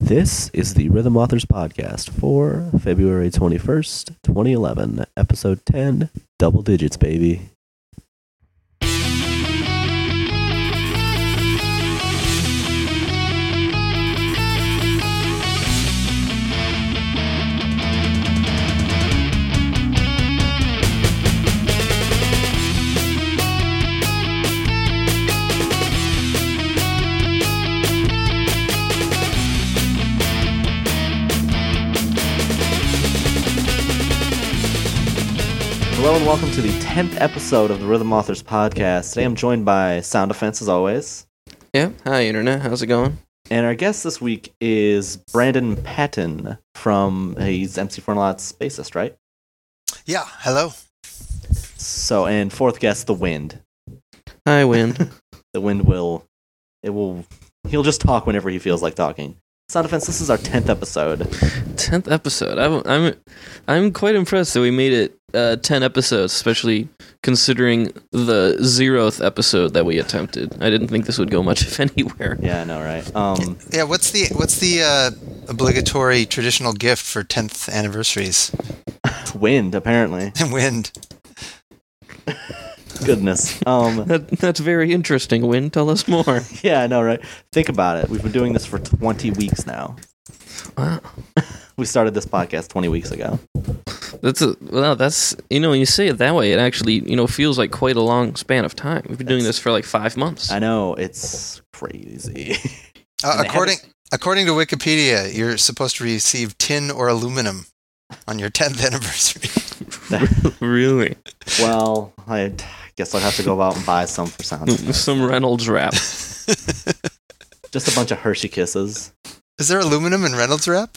This is the Rhythm Authors Podcast for February 21st, 2011, episode 10, double digits, baby. Hello and welcome to the 10th episode of the Rhythm Authors Podcast. Today I'm joined by Sound Defense as always. Yeah. Hi, Internet. How's it going? And our guest this week is Brandon Patton from, he's MC Frontalot's bassist, right? Yeah, hello. So, and fourth guest, The Wind. Hi, Wind. The Wind will, it will, he'll just talk whenever he feels like talking. Sound Defense, this is our 10th episode. Tenth episode. I'm I'm I'm quite impressed that we made it uh, ten episodes, especially considering the zeroth episode that we attempted. I didn't think this would go much if anywhere. Yeah, I know, right? Um, Yeah, what's the what's the uh, obligatory traditional gift for 10th anniversaries? wind, apparently. Wind. Goodness. Um, That that's very interesting. Wind, tell us more. yeah, I know, right? Think about it. We've been doing this for 20 weeks now. Wow. We started this podcast 20 weeks ago. That's a, well, that's you know when you say it that way, it actually you know feels like quite a long span of time. We've been doing this for like five months. I know, it's crazy. Uh, according haven't- according to Wikipedia, you're supposed to receive tin or aluminum on your 10th anniversary. really, well, I guess I'll have to go out and buy some for sound. some Reynolds wrap. Just a bunch of Hershey kisses. Is there aluminum in Reynolds wrap?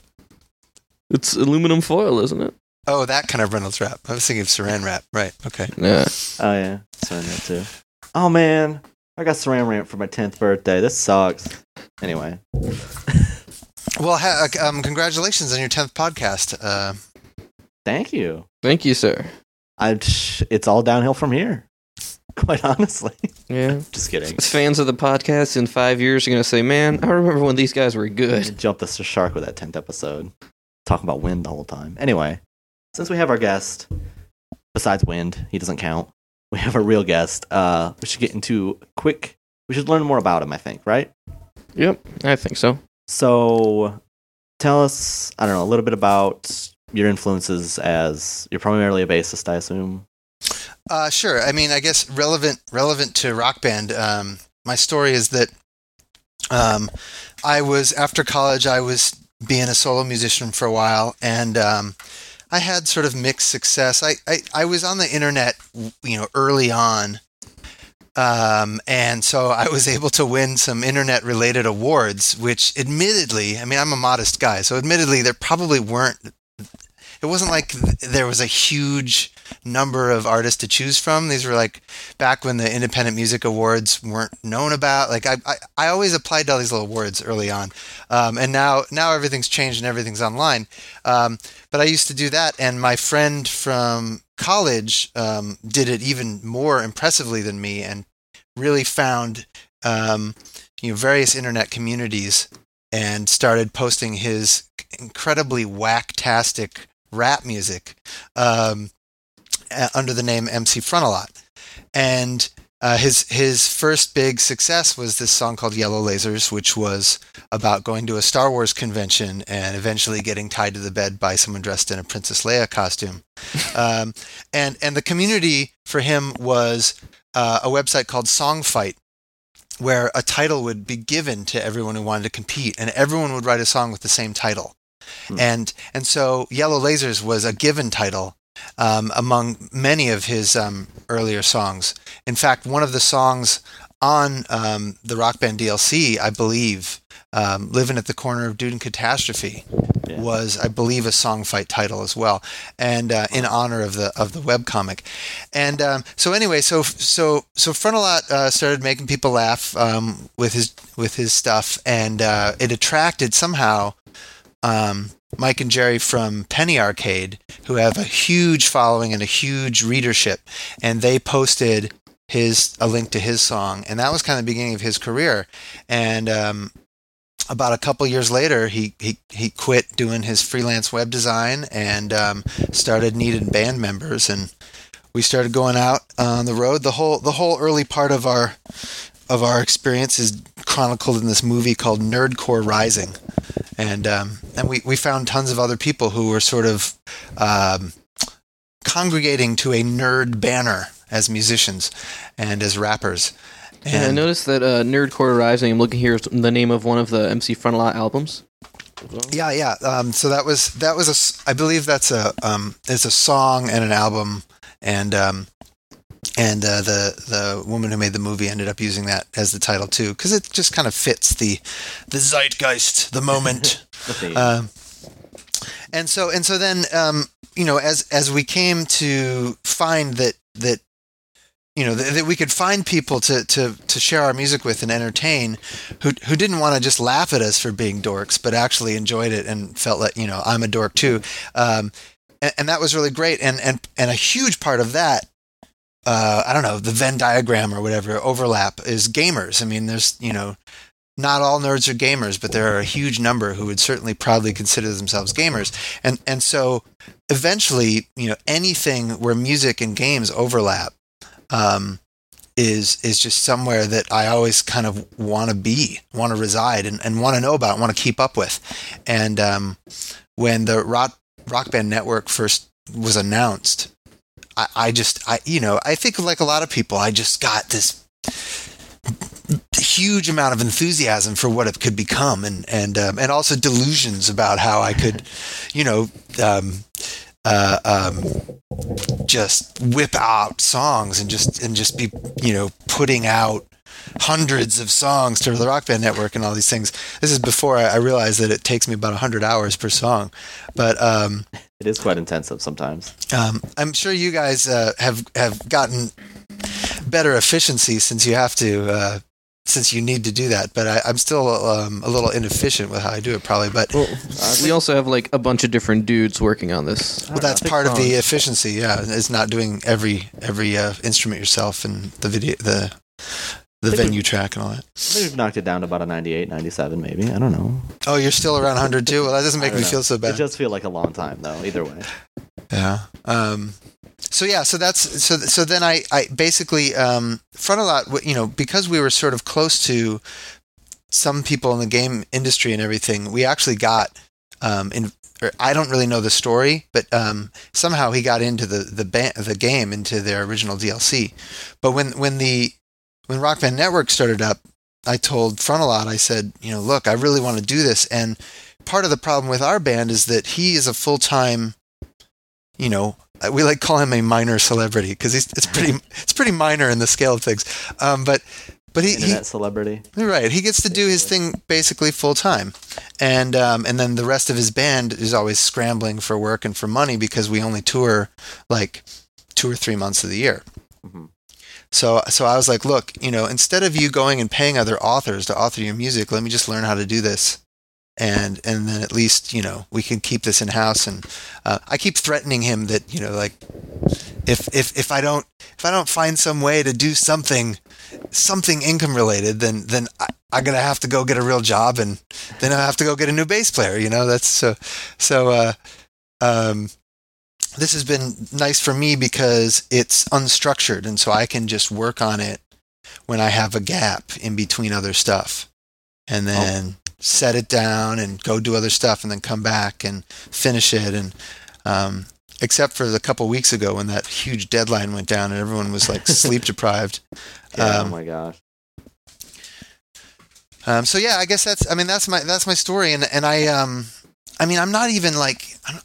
It's aluminum foil, isn't it? Oh, that kind of Reynolds wrap. I was thinking of saran wrap. Right. Okay. Yeah. Oh, yeah. Saran wrap, too. Oh, man. I got saran wrap for my 10th birthday. This sucks. Anyway. Well, ha- um, congratulations on your 10th podcast. Uh, Thank you. Thank you, sir. I, it's all downhill from here. Quite honestly. Yeah. Just kidding. As Fans of the podcast in five years are going to say, man, I remember when these guys were good. Jump us the shark with that 10th episode. Talking about wind the whole time. Anyway, since we have our guest, besides wind, he doesn't count. We have a real guest. Uh, we should get into quick. We should learn more about him, I think, right? Yep, I think so. So, tell us, I don't know, a little bit about your influences as you're primarily a bassist, I assume. Uh, sure. I mean, I guess relevant relevant to Rock Band. Um, my story is that um, I was after college. I was being a solo musician for a while, and um, I had sort of mixed success. I, I I was on the internet, you know, early on. Um, and so I was able to win some internet related awards, which admittedly, I mean, I'm a modest guy, so admittedly, there probably weren't, it wasn't like th- there was a huge number of artists to choose from. These were like back when the Independent Music Awards weren't known about. Like I, I, I always applied to all these little awards early on, um, and now now everything's changed and everything's online. Um, but I used to do that, and my friend from college um, did it even more impressively than me, and really found um, you know various internet communities and started posting his incredibly whacktastic rap music. Um, uh, under the name MC Frontalot. And uh, his his first big success was this song called Yellow Lasers, which was about going to a Star Wars convention and eventually getting tied to the bed by someone dressed in a Princess Leia costume. um, and and the community for him was uh, a website called Songfight, where a title would be given to everyone who wanted to compete, and everyone would write a song with the same title. Hmm. And and so Yellow Lasers was a given title um, among many of his um, earlier songs. In fact, one of the songs on um, the Rock Band DLC, I believe, um, "Living at the Corner of Dude and Catastrophe," Yeah. was, I believe, a song fight title as well, and uh, in honor of the of the webcomic. And um, so anyway, so so so Frontalot uh, started making people laugh um, with his with his stuff, and uh, it attracted somehow um, Mike and Jerry from Penny Arcade, who have a huge following and a huge readership, and they posted his a link to his song, and that was kind of the beginning of his career. And um, about a couple years later, he, he, he quit doing his freelance web design and um, started needing band members, and we started going out on the road. The whole the whole early part of our of our experience is chronicled in this movie called Nerdcore Rising, and um, and we, we found tons of other people who were sort of um, congregating to a nerd banner as musicians and as rappers. And I noticed that uh, Nerdcore Rising. I'm looking here. is the name of one of the MC Frontalot albums. yeah, yeah. Um, so that was that was a I believe that's a um, it's a song and an album, and um, and uh, the the woman who made the movie ended up using that as the title too because it just kind of fits the the zeitgeist, the moment. The. Um, and so and so then um, you know as as we came to find that that you know that, that we could find people to, to to share our music with and entertain who who didn't want to just laugh at us for being dorks but actually enjoyed it and felt like you know I'm a dork too um, and, and that was really great and and and a huge part of that uh, I don't know the Venn diagram or whatever overlap is gamers I mean there's you know not all nerds are gamers, but there are a huge number who would certainly proudly consider themselves gamers. And and so eventually, you know, anything where music and games overlap um, is is just somewhere that I always kind of want to be, want to reside, and, and want to know about, want to keep up with. And um, when the rock rock band network first was announced, I, I just I you know I think like a lot of people, I just got this huge amount of enthusiasm for what it could become, and and um, and also delusions about how I could, you know, um, uh, um, just whip out songs and just and just be you know putting out hundreds of songs to the Rock Band Network and all these things. This is before I, I realized that it takes me about hundred hours per song, but. Um, it is quite intensive sometimes. um, I'm sure you guys uh, have have gotten better efficiency since you have to uh, since you need to do that. But I, I'm still um, a little inefficient with how I do it, probably. But Well, we also have like a bunch of different dudes working on this. well, that's part of the efficiency. Yeah, is not doing every every uh, instrument yourself and the video the the venue track and all that. Maybe we've knocked it down to about a 98, 97 maybe. I don't know. Oh, you're still around 100 too. Well, that doesn't make me know. feel so bad. It does feel like a long time though. Either way. Yeah. Um, so yeah, so that's so so then I I basically um, Frontalot. You know, because we were sort of close to some people in the game industry and everything. We actually got um, in. Or I don't really know the story, but um, somehow he got into the the ba- the game into their original DLC. But when when the when Rock Band Network started up, I told Frontalot, I said, you know, look, I really want to do this, and part of the problem with our band is that he is a full time you know, uh, we like call him a minor celebrity because he's it's pretty it's pretty minor in the scale of things. Um, but but he, he Internet celebrity. right he gets to do his thing basically full time, and um, and then the rest of his band is always scrambling for work and for money because we only tour like two or three months of the year. Mhm. So so I was like, look, you know, instead of you going and paying other authors to author your music, let me just learn how to do this. And and then at least you know we can keep this in house. And uh, I keep threatening him that you know like if if if I don't if I don't find some way to do something something income related, then then I, I'm gonna have to go get a real job, and then I have to go get a new bass player. You know, that's so so. Uh, um, this has been nice for me because it's unstructured, and so I can just work on it when I have a gap in between other stuff, and then set it down and go do other stuff, and then come back and finish it, and um, except for the couple weeks ago when that huge deadline went down and everyone was like sleep deprived. Yeah, Um, oh my gosh. Um, so yeah, I guess that's I mean that's my that's my story, and and I um I mean I'm not even like I don't,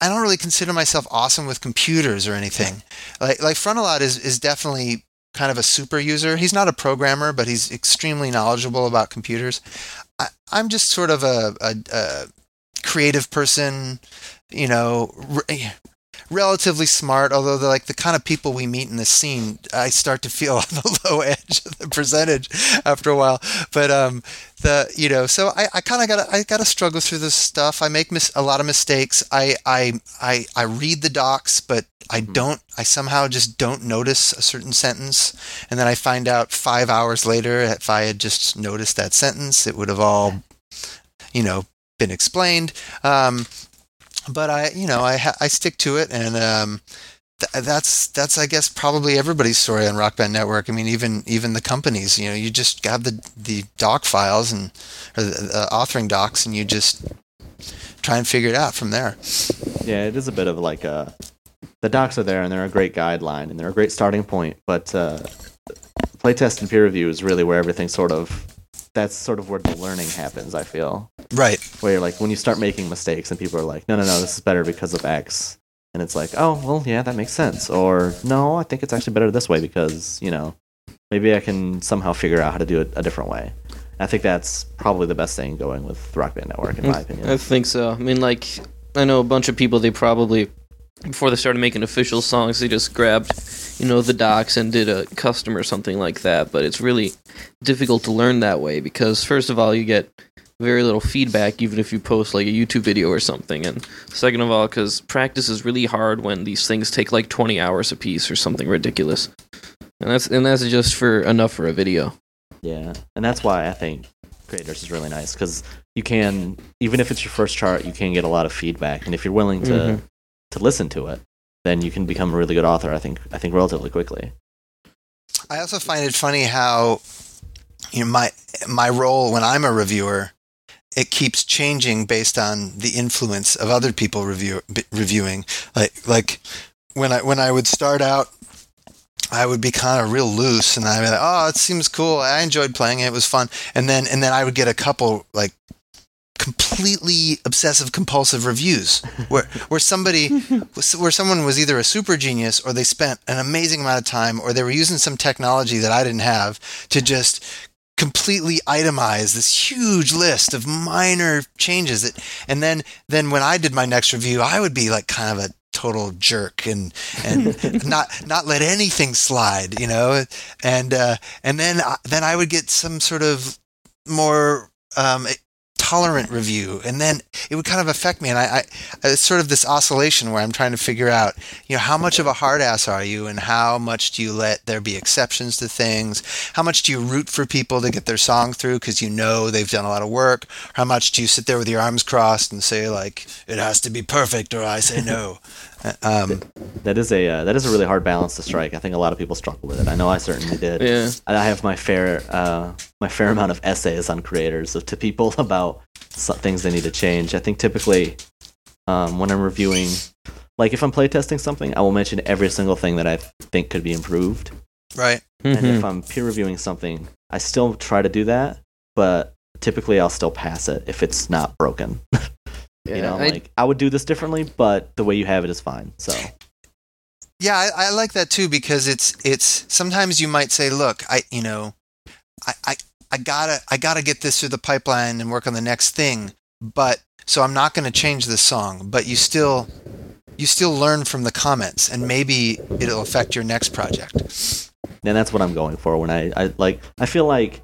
I don't really consider myself awesome with computers or anything. Like like Frontalot is is definitely kind of a super user. He's not a programmer, but he's extremely knowledgeable about computers. I, I'm just sort of a, a, a creative person, you know, re- relatively smart. Although the like the kind of people we meet in this scene, I start to feel on the low edge of the percentage after a while. But um, the you know, so I, I kind of got I got to struggle through this stuff. I make mis- a lot of mistakes. I I I I read the docs, but I don't. I somehow just don't notice a certain sentence, and then I find out five hours later if I had just noticed that sentence, it would have all you know, been explained. Um, but I, you know, I I stick to it, and um, th- that's that's I guess probably everybody's story on Rock Band Network. I mean, even even the companies, you know, you just have the the doc files and or the, the authoring docs, and you just try and figure it out from there. Yeah, it is a bit of like a. The docs are there and they're a great guideline and they're a great starting point, but uh, playtest and peer review is really where everything sort of. That's sort of where the learning happens. I feel Right. where you're like when you start making mistakes and people are like, no, no, no, this is better because of X, and it's like, oh, well, yeah, that makes sense, or no, I think it's actually better this way because you know maybe I can somehow figure out how to do it a different way. I think that's probably the best thing going with Rock Band Network, in my mm, opinion. I think so. I mean, like, I know a bunch of people. They probably before they started making official songs, they just grabbed, you know, the docs and did a custom or something like that. But it's really difficult to learn that way because first of all, you get very little feedback even if you post like a YouTube video or something, and second of all, because practice is really hard when these things take like 20 hours a piece or something ridiculous. And that's and that's just for enough for a video. Yeah, and that's why I think creators is really nice because you can, even if it's your first chart, you can get a lot of feedback, and if you're willing to Mhm. To listen to it, then you can become a really good author. I think I think relatively quickly. I also find it funny how you know my my role when I'm a reviewer it keeps changing based on the influence of other people review reviewing like like when I when I would start out I would be kind of real loose and I'd be like oh it seems cool I enjoyed playing it it was fun and then and then I would get a couple like completely obsessive compulsive reviews where where somebody where someone was either a super genius or they spent an amazing amount of time or they were using some technology that I didn't have to just completely itemize this huge list of minor changes that and then then when I did my next review I would be like kind of a total jerk and and not not let anything slide you know? And uh and then I- then I would get some sort of more um tolerant review. And then it would kind of affect me. And I, I it's sort of this oscillation where I'm trying to figure out you know how much of a hard ass are you and how much do you let there be exceptions to things? How much do you root for people to get their song through because you know they've done a lot of work? How much do you sit there with your arms crossed and say like it has to be perfect or I say no um, That is a uh, that is a really hard balance to strike. I think a lot of people struggle with it. I know I certainly did. Yeah. I have my fair uh, my fair amount of essays on creators of, to people about things they need to change. I think typically um, when I'm reviewing, like if I'm playtesting something, I will mention every single thing that I think could be improved. right And Mhm. if I'm peer reviewing something, I still try to do that, but typically I'll still pass it if it's not broken. you know, I- like I would do this differently, but the way you have it is fine. So Yeah, I, I like that too because it's it's sometimes you might say, look, I you know, I, I I gotta I gotta get this through the pipeline and work on the next thing, but so I'm not going to change this song, but you still you still learn from the comments and maybe it'll affect your next project. and that's what I'm going for when I, I like I feel like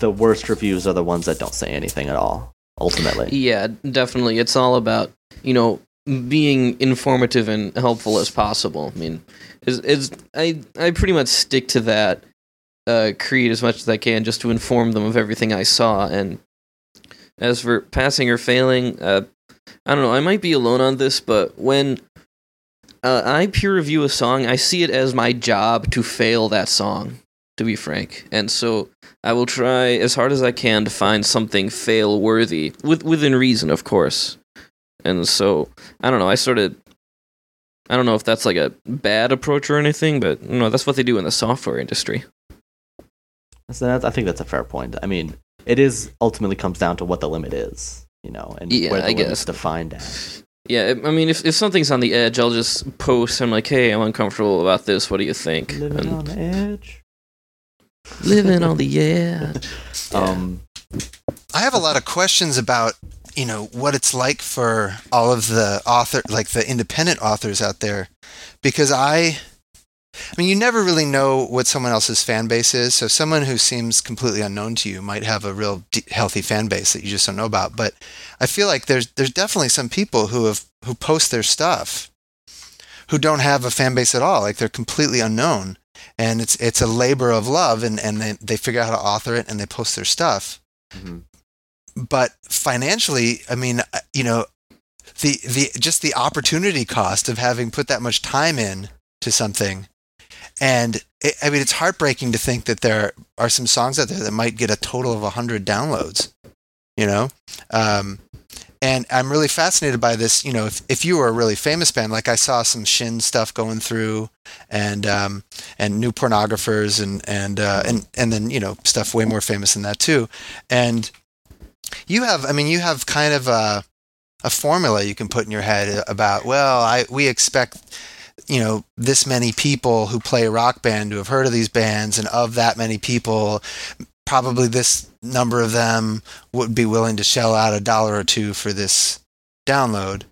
the worst reviews are the ones that don't say anything at all. Ultimately, Yeah, definitely. It's all about you know being informative and helpful as possible. I mean, is is I I pretty much stick to that. Uh, create as much as I can just to inform them of everything I saw. And as for passing or failing, uh, I don't know. I might be alone on this, but when uh, I peer review a song, I see it as my job to fail that song. To be frank, and so I will try as hard as I can to find something fail worthy, with within reason, of course. And so I don't know. I sort of I don't know if that's like a bad approach or anything, but you know that's what they do in the software industry. so that's, I think that's a fair point. I mean, it is ultimately comes down to what the limit is, you know, and Yeah, where the I limit's guess. defined at. Yeah, I I mean, if if something's on the edge, I'll just post. I'm like, hey, I'm uncomfortable about this. What do you think? Living And on the edge. Living on the edge. Um, I have a lot of questions about you know what it's like for all of the author like the independent authors out there because I I mean you never really know what someone else's fan base is. So someone who seems completely unknown to you might have a real d- healthy fan base that you just don't know about. But I feel like there's there's definitely some people who have who post their stuff who don't have a fan base at all. Like they're completely unknown and it's it's a labor of love and and they, they figure out how to author it and they post their stuff mhm. but financially, I mean, uh, you know, the the just the opportunity cost of having put that much time in to something, and it, I mean, it's heartbreaking to think that there are some songs out there that might get a total of hundred downloads. You know, um, and I'm really fascinated by this. You know, if if you were a really famous band, like I saw some Shin stuff going through, and um, and new pornographers, and and uh, and and then you know stuff way more famous than that too, and you have, I mean, you have kind of a a formula you can put in your head about. Well, I we expect you know this many people who play rock band to have heard of these bands, and of that many people, probably this number of them would be willing to shell out a dollar or two for this download.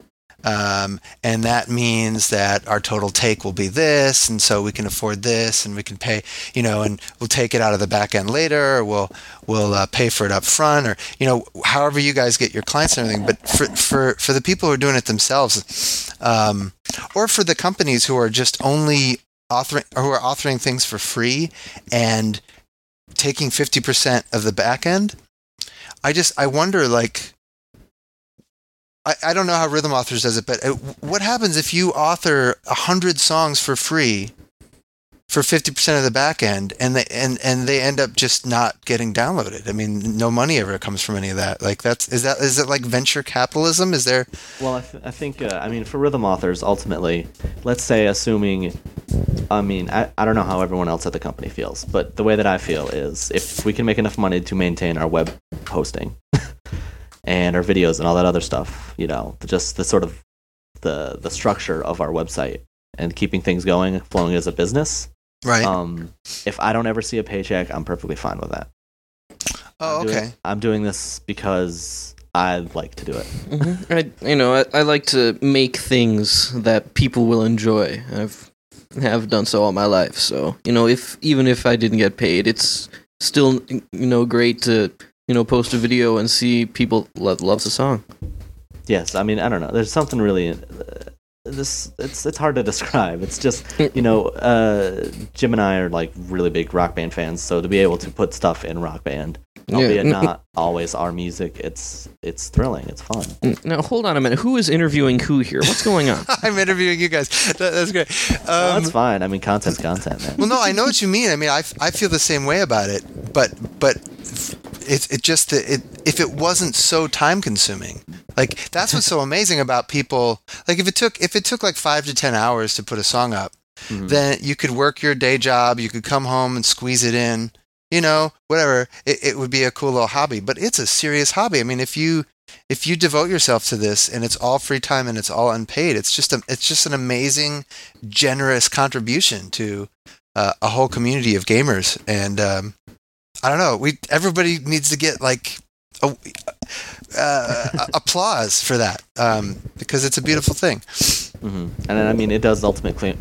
Um, and that means that our total take will be this, and so we can afford this, and we can pay, you know, and we'll take it out of the back end later, or we'll we'll uh, pay for it up front, or you know, however you guys get your clients and everything. But for for for the people who are doing it themselves, um, or for the companies who are just only authoring or who are authoring things for free and taking 50% of the back end i just i wonder like I, I don't know how rhythm authors does it but uh, what happens if you author 100 songs for free for 50% of the back end and they and and they end up just not getting downloaded i mean no money ever comes from any of that like that's is that is it like venture capitalism is there Well, I, th- I think, uh, I mean, for rhythm authors, ultimately, let's say, assuming, I mean, I, I don't know how everyone else at the company feels, but the way that I feel is if we can make enough money to maintain our web hosting and our videos and all that other stuff, you know, just the sort of the the structure of our website and keeping things going, flowing as a business. Right Um, if I don't ever see a paycheck, I'm perfectly fine with that. oh I'm doing- okay I'm doing this because I like to do it. Mhm. I, you know, I, I like to make things that people will enjoy. I've have done so all my life. So you know, if even if I didn't get paid, it's still you know great to you know post a video and see people love loves a song. Yes, I mean I don't know. There's something really uh, this it's it's hard to describe. It's just you know uh, Jim and I are like really big rock band fans, so to be able to put stuff in rock band, albeit not always our music, it's it's thrilling. It's fun. Now hold on a minute. Who is interviewing who here? What's going on? i'm interviewing you guys that, that's great Well, um, that's fine. I mean, content's content, man. Well, no, I know what you mean. I mean, I, I feel the same way about it, but but it's it just it if it wasn't so time consuming, like that's what's so amazing about people. Like if it took if it took like five to ten hours to put a song up, Mhm. then you could work your day job, you could come home and squeeze it in, you know, whatever. It, it would be a cool little hobby, but it's a serious hobby. I mean, if you if you devote yourself to this and it's all free time and it's all unpaid, it's just a, it's just an amazing, generous contribution to uh, a whole community of gamers. And um, I don't know, we everybody needs to get like a, uh, applause for that um, because it's a beautiful thing. hmm And then, I mean, it does ultimately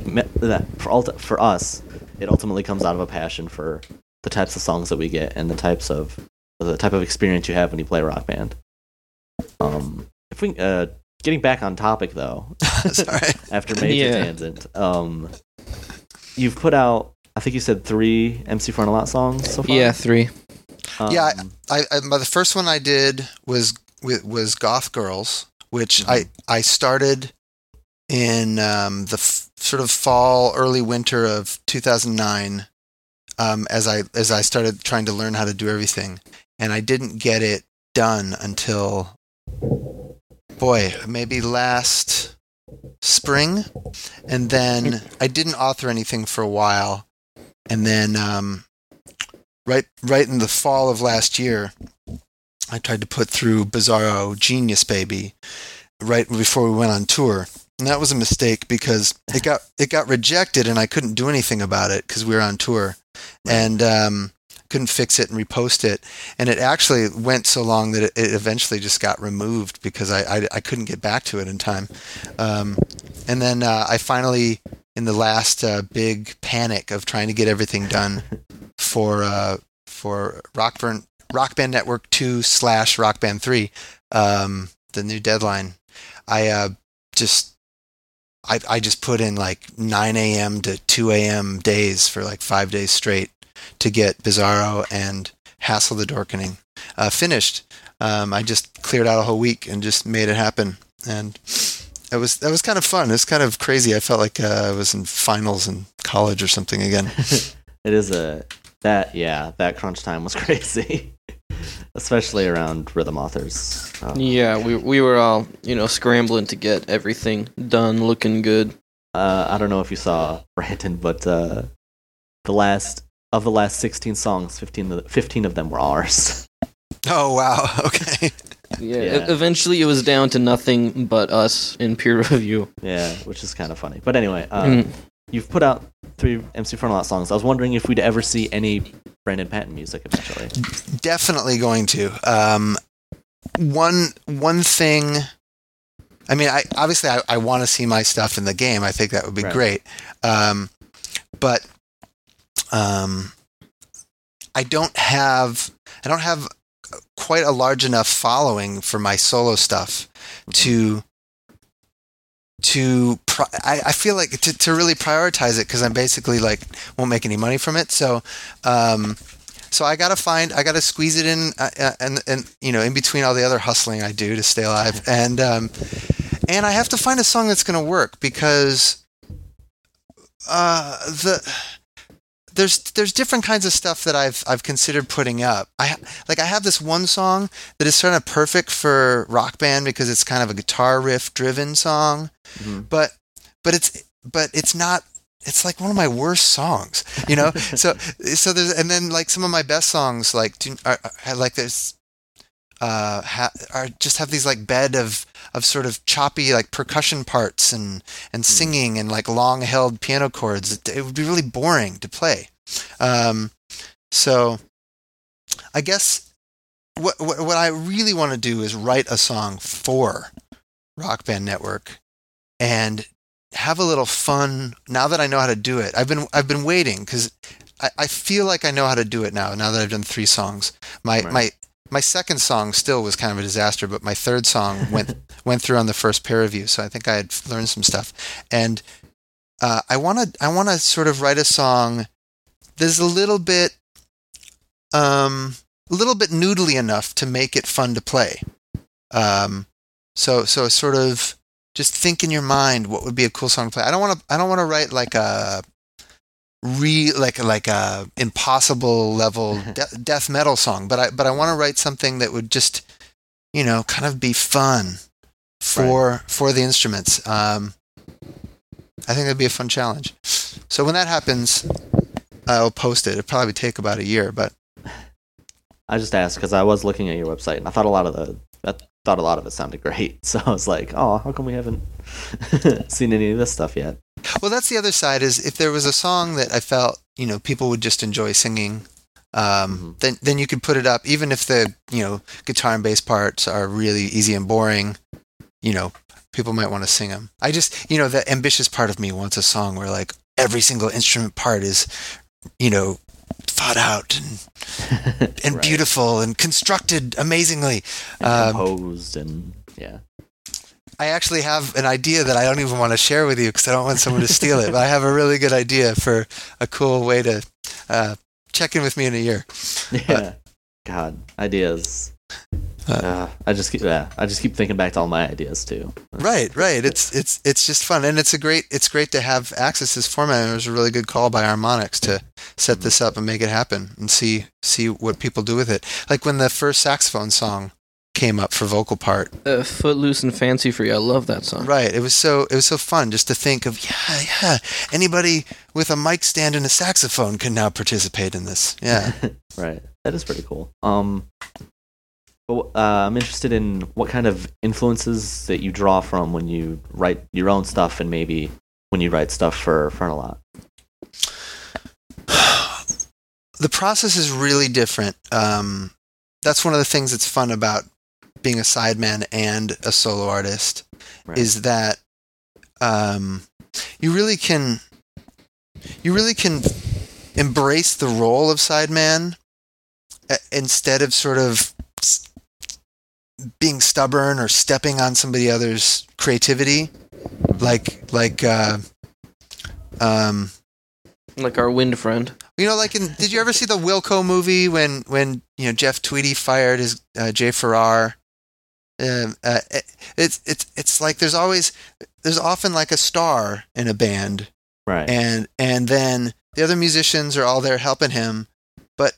for for us, it ultimately comes out of a passion for the types of songs that we get and the types of the type of experience you have when you play rock band. Um, if we uh, getting back on topic though, Sorry. after major Yeah. tangent, um, you've put out. I think you said three MC Frontalot songs so far. yeah, three. Um, Yeah, I, I my- the first one I did was was, was Goth Girls, which I I started in um, the f- sort of fall, early winter of 2009. Um, as I as I started trying to learn how to do everything, and I didn't get it done until boy maybe last spring, and then I didn't author anything for a while, and then um, right right in the fall of last year, I tried to put through Bizarro Genius Baby right before we went on tour. And that was a mistake because it got it got rejected and I couldn't do anything about it because we were on tour. And um, couldn't fix it and repost it. And it actually went so long that it, it eventually just got removed because I, I, I couldn't get back to it in time. Um, and then uh, I finally, in the last uh, big panic of trying to get everything done for uh, for Rock Band Rock Band Network two slash Rock Band three, um, the new deadline. I uh, just I I just put in like nine a.m. to two a.m. days for like five days straight to get Bizarro and Hassle the Dorkening uh, finished. Um, I just cleared out a whole week and just made it happen, and it was that was kind of fun. It was kind of crazy. I felt like uh, I was in finals in college or something again. it is a that yeah that crunch time was crazy, especially around rhythm authors. Oh. Yeah, we we were all you know scrambling to get everything done, looking good. Uh, I don't know if you saw Brandon, but uh, the last of the last 16 songs, 15 of, 15 of them were ours. Oh wow! Okay. Yeah, Yeah. eventually it was down to nothing but us in peer review. yeah, which is kind of funny. But anyway, uh, Mm. you've put out three MC Frontalot songs. I was wondering if we'd ever see any Brandon Patton music eventually. Definitely going to. Um, one one thing. I mean, I obviously I, I want to see my stuff in the game. I think that would be Right. great. Um, but um, I don't have I don't have quite a large enough following for my solo stuff to to pri- I, I feel like to, to really prioritize it because I'm basically like won't make any money from it. So um, so I gotta find I gotta squeeze it in uh, uh, and and you know in between all the other hustling I do to stay alive and um, and I have to find a song that's gonna work because uh, the there's there's different kinds of stuff that I've I've considered putting up. I like I have this one song that is sort of perfect for rock band because it's kind of a guitar riff driven song, Mhm. but but it's but it's not it's like one of my worst songs, you know. so so there's and then like some of my best songs like do, are, are like this uh ha, are just have these like bed of of sort of choppy like percussion parts and and singing and like long held piano chords it, it would be really boring to play. Um so i guess what what, what i really want to do is write a song for rock band network and have a little fun now that i know how to do it. I've been i've been waiting because I, I feel like i know how to do it now now that i've done three songs. My Right. my my second song still was kind of a disaster, but my third song went went through on the first peer review, so I think I had learned some stuff. And uh, I want to I want to sort of write a song that's a little bit um a little bit noodly enough to make it fun to play. Um, so so sort of just think in your mind what would be a cool song to play. I don't want to I don't want to write like a re like like a impossible level de- death metal song, but I but I want to write something that would just you know kind of be fun for for the instruments. Um, I think that'd be a fun challenge. So when that happens, I'll post it. It'll probably take about a year, but I just asked because I was looking at your website and I thought a lot of the thought a lot of it sounded great. So I was like, oh, how come we haven't seen any of this stuff yet? well, that's the other side. Is if there was a song that I felt you know people would just enjoy singing. Um, Mhm. Then, then you could put it up, even if the you know guitar and bass parts are really easy and boring. You know, people might want to sing them. I just, you know, the ambitious part of me wants a song where like every single instrument part is, you know, thought out and and Right. beautiful and constructed amazingly. and Um, composed and yeah. I actually have an idea that I don't even want to share with you because I don't want someone to steal it. But I have a really good idea for a cool way to uh, check in with me in a year. Yeah. God, ideas. Uh, I just keep yeah, I just keep thinking back to all my ideas too. Right, right. It's it's it's just fun, and it's a great it's great to have access to this format. And it was a really good call by Harmonix to set this up and make it happen, and see see what people do with it. Like when the first saxophone song came up for vocal part, Uh, Footloose and Fancy Free. I love that song. right? It was so it was so fun just to think of yeah yeah anybody with a mic stand and a saxophone can now participate in this. Yeah. right. That is pretty cool. Um, but, uh, I'm interested in what kind of influences that you draw from when you write your own stuff, and maybe when you write stuff for Frontalot. the process is really different. Um, that's one of the things that's fun about being a sideman and a solo artist Right. is that um, you really can you really can embrace the role of sideman uh, instead of sort of being stubborn or stepping on somebody else's creativity like like uh, um Like our wind friend. You know, like in did you ever see the Wilco movie when when you know Jeff Tweedy fired his uh, Jay Farrar? Um, uh, it, it's it's it's like there's always there's often like a star in a band, Right. and and then the other musicians are all there helping him. But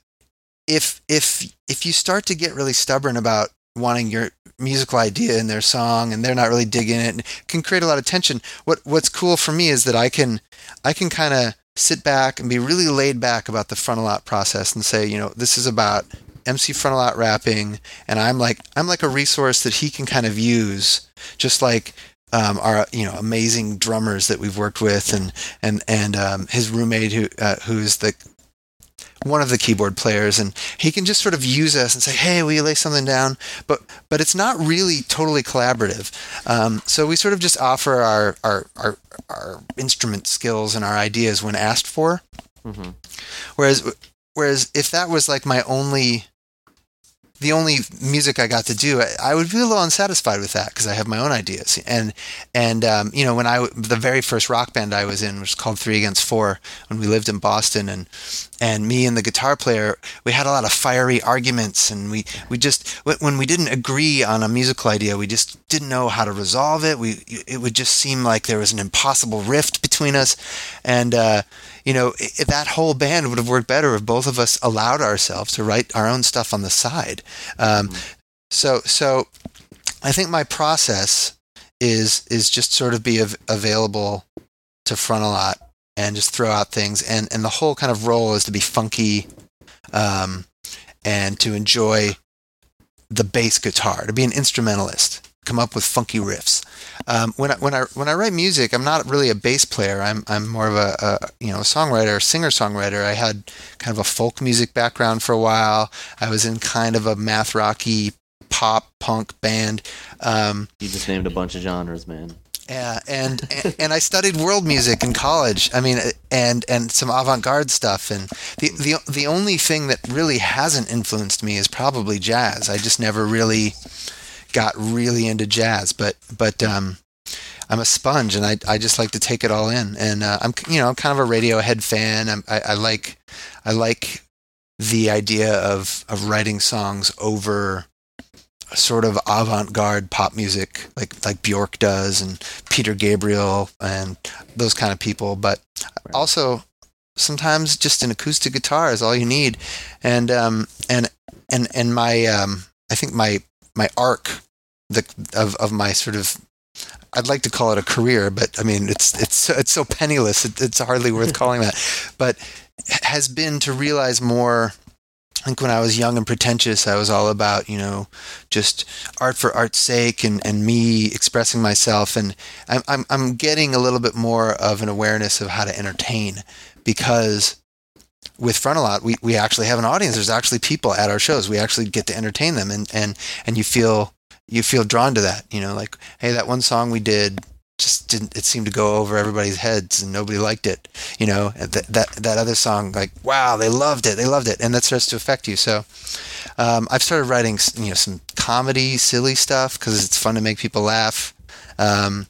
if if if you start to get really stubborn about wanting your musical idea in their song and they're not really digging it, it can create a lot of tension. What what's cool for me is that I can I can kind of sit back and be really laid back about the Frontalot process and say, you know, this is about MC Frontalot rapping, and I'm like I'm like a resource that he can kind of use, just like um, our you know amazing drummers that we've worked with, and and and um, his roommate who uh, who's the one of the keyboard players, and he can just sort of use us and say, "Hey, will you lay something down?" But but it's not really totally collaborative. Um, so we sort of just offer our, our our our instrument skills and our ideas when asked for. hmm Whereas whereas if that was like my only the only music I got to do, I, I would be a little unsatisfied with that because I have my own ideas. And and um, you know when I the very first rock band I was in was called Three Against Four when we lived in Boston, and and me and the guitar player we had a lot of fiery arguments, and we we just when- we didn't agree on a musical idea, we just didn't know how to resolve it. We it would just seem like there was an impossible rift between us, and. Uh, you know, i that whole band would have worked better if both of us allowed ourselves to write our own stuff on the side. Um, so, so I think my process is is just sort of be av- available to Frontalot and just throw out things, and and the whole kind of role is to be funky, um, and to enjoy the bass guitar, to be an instrumentalist, come up with funky riffs. Um, when I, when I when I write music, I'm not really a bass player. I'm I'm more of a, a you know songwriter, singer songwriter. I had kind of a folk music background for a while. I was in kind of a math rocky pop punk band. Um, You just named a bunch of genres, man. Yeah, and, and and I studied world music in college. I mean, and and some avant-garde stuff. And the the the only thing that really hasn't influenced me is probably jazz. I just never really got really into jazz. But but um, I'm a sponge, and I I just like to take it all in. And uh, I'm you know I'm kind of a Radiohead fan. I'm, I I like I like the idea of of writing songs over sort of avant-garde pop music like like Bjork does and Peter Gabriel and those kind of people. But Right. also sometimes just an acoustic guitar is all you need. And um and and and my um I think my my arc the of of my sort of I'd like to call it a career but I mean it's it's so- it's so penniless it, it's hardly worth calling that. But has been to realize more think when I was young and pretentious, I was all about, you know, just art for art's sake and, and me expressing myself. And I'm, I'm, I'm getting a little bit more of an awareness of how to entertain because with Frontalot, we, we actually have an audience. There's actually people at our shows. We actually get to entertain them and, and, and you feel, you feel drawn to that, you know, like, hey, that one song we did just didn't, it seemed to go over everybody's heads and nobody liked it you know? That that that other song like wow they loved it they loved it. And that starts to affect you. So um, I've started writing you know some comedy silly stuff because it's fun to make people laugh. Um,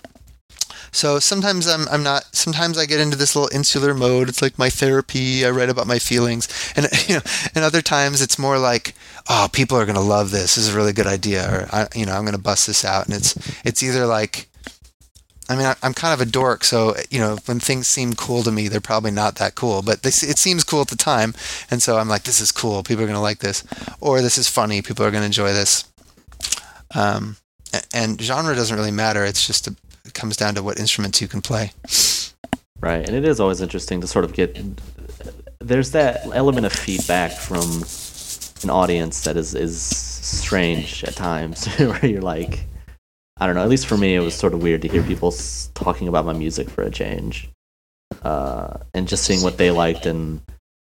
so sometimes I'm I'm not sometimes I get into this little insular mode. It's like my therapy. I write about my feelings. And you know and other times it's more like oh people are going to love this. This is a really good idea. Or I, you know I'm going to bust this out. And it's it's either like I mean, I- I'm kind of a dork, so you know, when things seem cool to me, they're probably not that cool. But they, it seems cool at the time, and so I'm like, "This is cool. People are going to like this," or "This is funny. People are going to enjoy this." Um, and genre doesn't really matter. It's just a, it comes down to what instruments you can play. Right, and it is always interesting to sort of get. There's that element of feedback from an audience that is is strange at times, where you're like, I don't know. At least for me, it was sort of weird to hear people talking about my music for a change, uh, and just seeing what they liked. And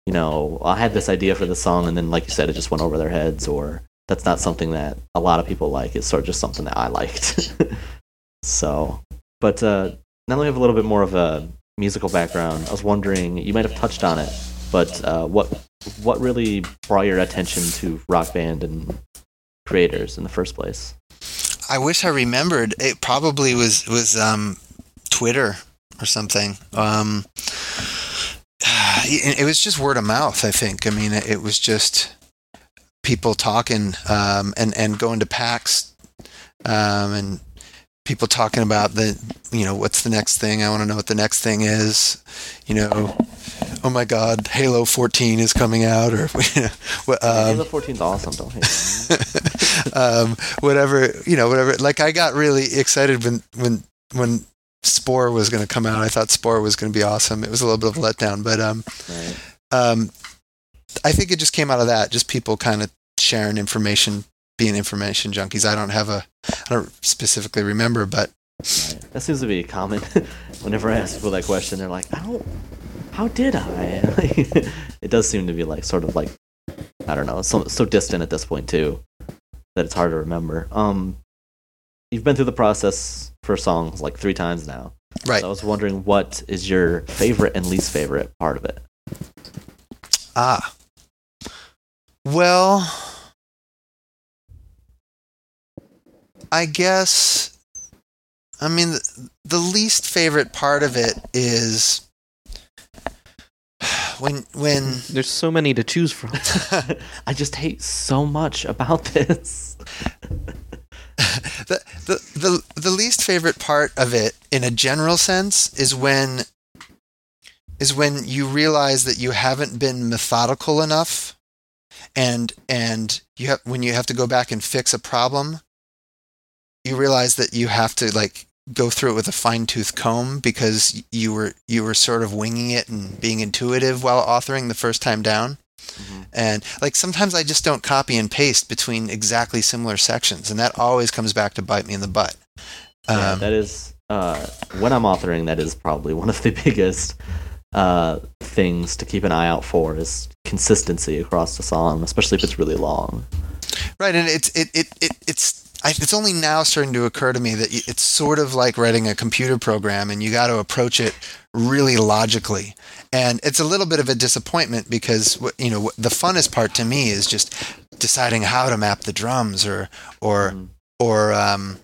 you know, I had this idea for the song, and then, like you said, it just went over their heads, or that's not something that a lot of people like. It's sort of just something that I liked. so, but uh, now that we have a little bit more of a musical background, I was wondering, you might have touched on it, but uh, what what really brought your attention to rock band and creators in the first place? I wish I remembered. It probably was was um, Twitter or something. Um, it it was just word of mouth. I think. I mean, it was just people talking um, and and going to PAX um, and people talking about the you know what's the next thing. I want to know what the next thing is. You know, oh my God, Halo 14 is coming out, or you know, what, um, Halo 14's awesome, don't hate um, whatever you know, whatever. Like I got really excited when when when Spore was going to come out. I thought Spore was going to be awesome. It was a little bit of a letdown, but um, Right. um, I think it just came out of that. Just people kind of sharing information, being information junkies. I don't have a, I don't specifically remember, but Right. That seems to be a common. Whenever I ask people that question, they're like, "I don't. How did I?" It does seem to be like sort of like I don't know, so so distant at this point too that it's hard to remember. Um, you've been through the process for songs like three times now. right. So I was wondering, what is your favorite and least favorite part of it? Ah. Well, I guess. I mean, the, the least favorite part of it is when when There's so many to choose from. I just hate so much about this. the, the the the least favorite part of it in a general sense is when is when you realize that you haven't been methodical enough and and you have when you have to go back and fix a problem you realize that you have to like go through it with a fine-tooth comb because you were you were sort of winging it and being intuitive while authoring the first time down and like sometimes I just don't copy and paste between exactly similar sections, and that always comes back to bite me in the butt. Yeah, Um, that is uh, when I'm authoring. That is probably one of the biggest uh, things to keep an eye out for is consistency across the song, especially if it's really long. right, and it's it it, it it's. I, it's only now starting to occur to me that it's sort of like writing a computer program, and you got to approach it really logically. And it's a little bit of a disappointment because you know the funnest part to me is just deciding how to map the drums, or or Mhm. or um,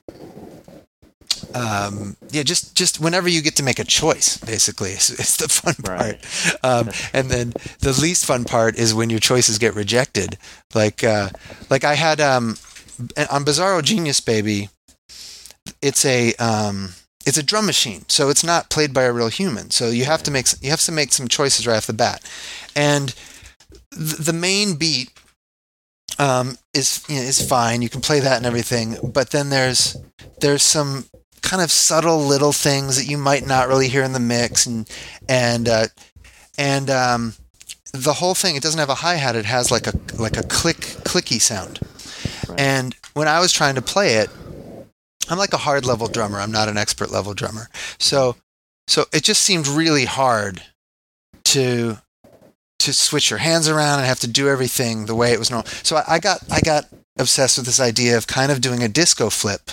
um, yeah, just just whenever you get to make a choice, basically, it's, it's the fun Right. part. Um, and then the least fun part is when your choices get rejected. Like uh, like I had um, on Bizarro Genius Baby, it's a um, it's a drum machine, so it's not played by a real human. So you have to make you have to make some choices right off the bat, and th- the main beat um, is you know, is fine. You can play that and everything, but then there's there's some kind of subtle little things that you might not really hear in the mix, and and uh, and um, the whole thing. It doesn't have a hi hat. It has like a like a click clicky sound. And when I was trying to play it, I'm like a hard level drummer. I'm not an expert level drummer. So so it just seemed really hard to to switch your hands around and have to do everything the way it was normal. So I, I got I got obsessed with this idea of kind of doing a disco flip,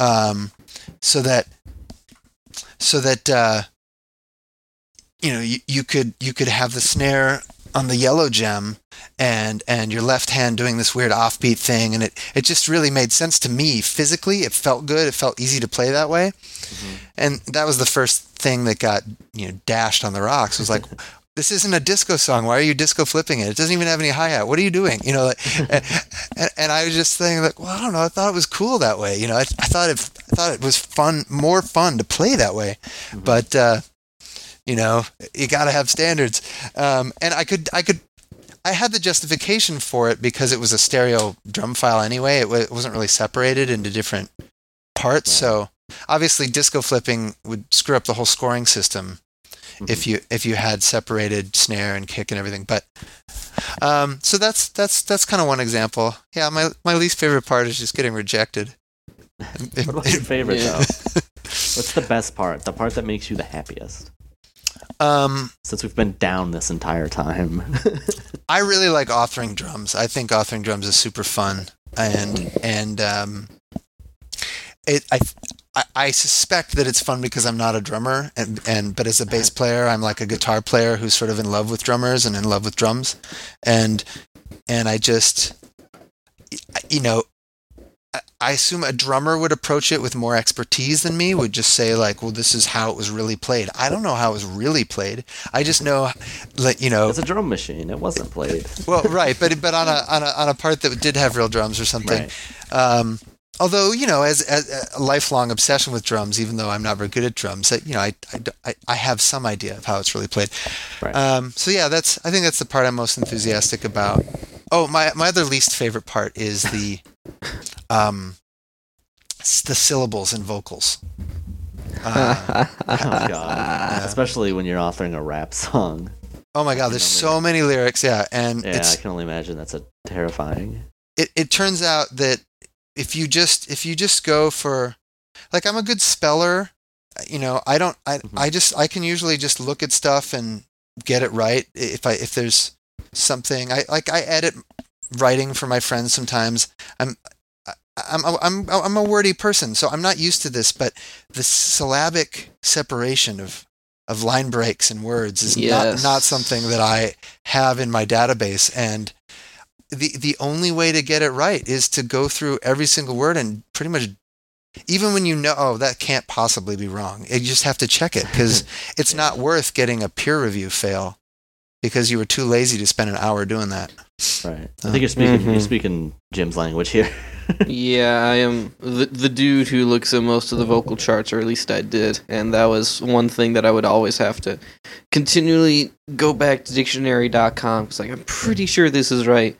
um, so that so that uh, you know you, you could you could have the snare on the yellow gem and and your left hand doing this weird offbeat thing and it it just really made sense to me physically. It felt good. It felt easy to play that way. Mhm. and that was the first thing that got you know dashed on the rocks. Was like this isn't a disco song. Why are you disco flipping it? It doesn't even have any hi-hat. What are you doing? You know like, and, and, i was just thinking like well i don't know. I thought it was cool that way. You know i, I thought it i thought it was fun more fun to play that way. Mhm. but uh you know you got to have standards. Um and i could i could I had the justification for it because it was a stereo drum file anyway. It, wa it wasn't really separated into different parts. Right. So obviously, disco flipping would screw up the whole scoring system Mhm. if you if you had separated snare and kick and everything. But um, so that's that's that's kind of one example. Yeah, my my least favorite part is just getting rejected. what about your favorite Yeah. though? What's the best part? The part that makes you the happiest? Um, Since we've been down this entire time. I really like authoring drums. I think authoring drums is super fun, and and um, it I, I I suspect that it's fun because I'm not a drummer, and and but as a bass player, I'm like a guitar player who's sort of in love with drummers and in love with drums, and and I just you know. I- assume a drummer would approach it with more expertise than me. Would just say like, "Well, this is how it was really played." I don't know how it was really played. I just know, like you know, It's a drum machine. It wasn't played. well, right, but but on a on a on a part that did have real drums or something. Right. Um, although you know, as, as a lifelong obsession with drums, even though I'm not very good at drums, you know, I, I, I, I have some idea of how it's really played. Right. Um, so yeah, that's I think that's the part I'm most enthusiastic about. Oh, my my other least favorite part is the um, the syllables and vocals. Uh, oh god. Especially when you're authoring a rap song. oh my God, there's so many lyrics. Yeah, and Yeah, it's I can only imagine that's a terrifying. it, it turns out that if you just if you just go for like I'm a good speller, you know, I don't I Mhm. I just I can usually just look at stuff and get it right if I if there's something I like I edit writing for my friends sometimes. I'm I'm I'm I'm a wordy person, so I'm not used to this, but the syllabic separation of of line breaks and words is Yes. not not something that I have in my database and the the only way to get it right is to go through every single word and pretty much even when you know oh that can't possibly be wrong you just have to check it because it's Yeah. not worth getting a peer review fail because you were too lazy to spend an hour doing that Right. I think you're speaking Mhm. you're speaking Jim's language here. yeah, I am the the dude who looks at most of the vocal charts, or at least I did, and that was one thing that I would always have to continually go back to dictionary.com because like I'm pretty sure this is right,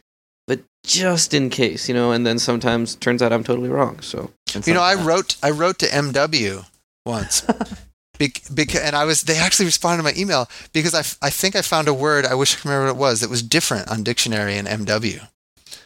but just in case, you know. And then sometimes turns out I'm totally wrong. So you know i wrote i wrote to mw once And I was they actually responded to my email because I, I think I found a word I wish I remember what it was that was different on dictionary and MW.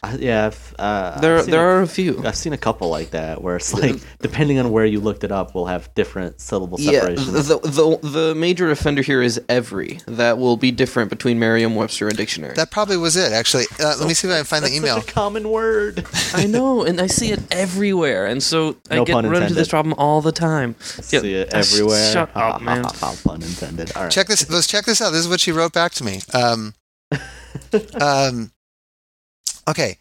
I- yeah, I've, uh, there I've there a- are a few. I've seen a couple like that where it's like depending on where you looked it up, will have different syllable Yeah, separations. the, the the major offender here is every. That will be different between Merriam-Webster and dictionary. That probably was it actually. Uh, let me see if I can find the email. Such a common word. I know, and I see it everywhere, and so I get pun run into this problem all the time. Yeah, See it uh, sh- everywhere. shut Ha, ha, up, man. ha, ha, Pun intended. All right. Check this. Let's check this out. This is what she wrote back to me. Um, um, okay,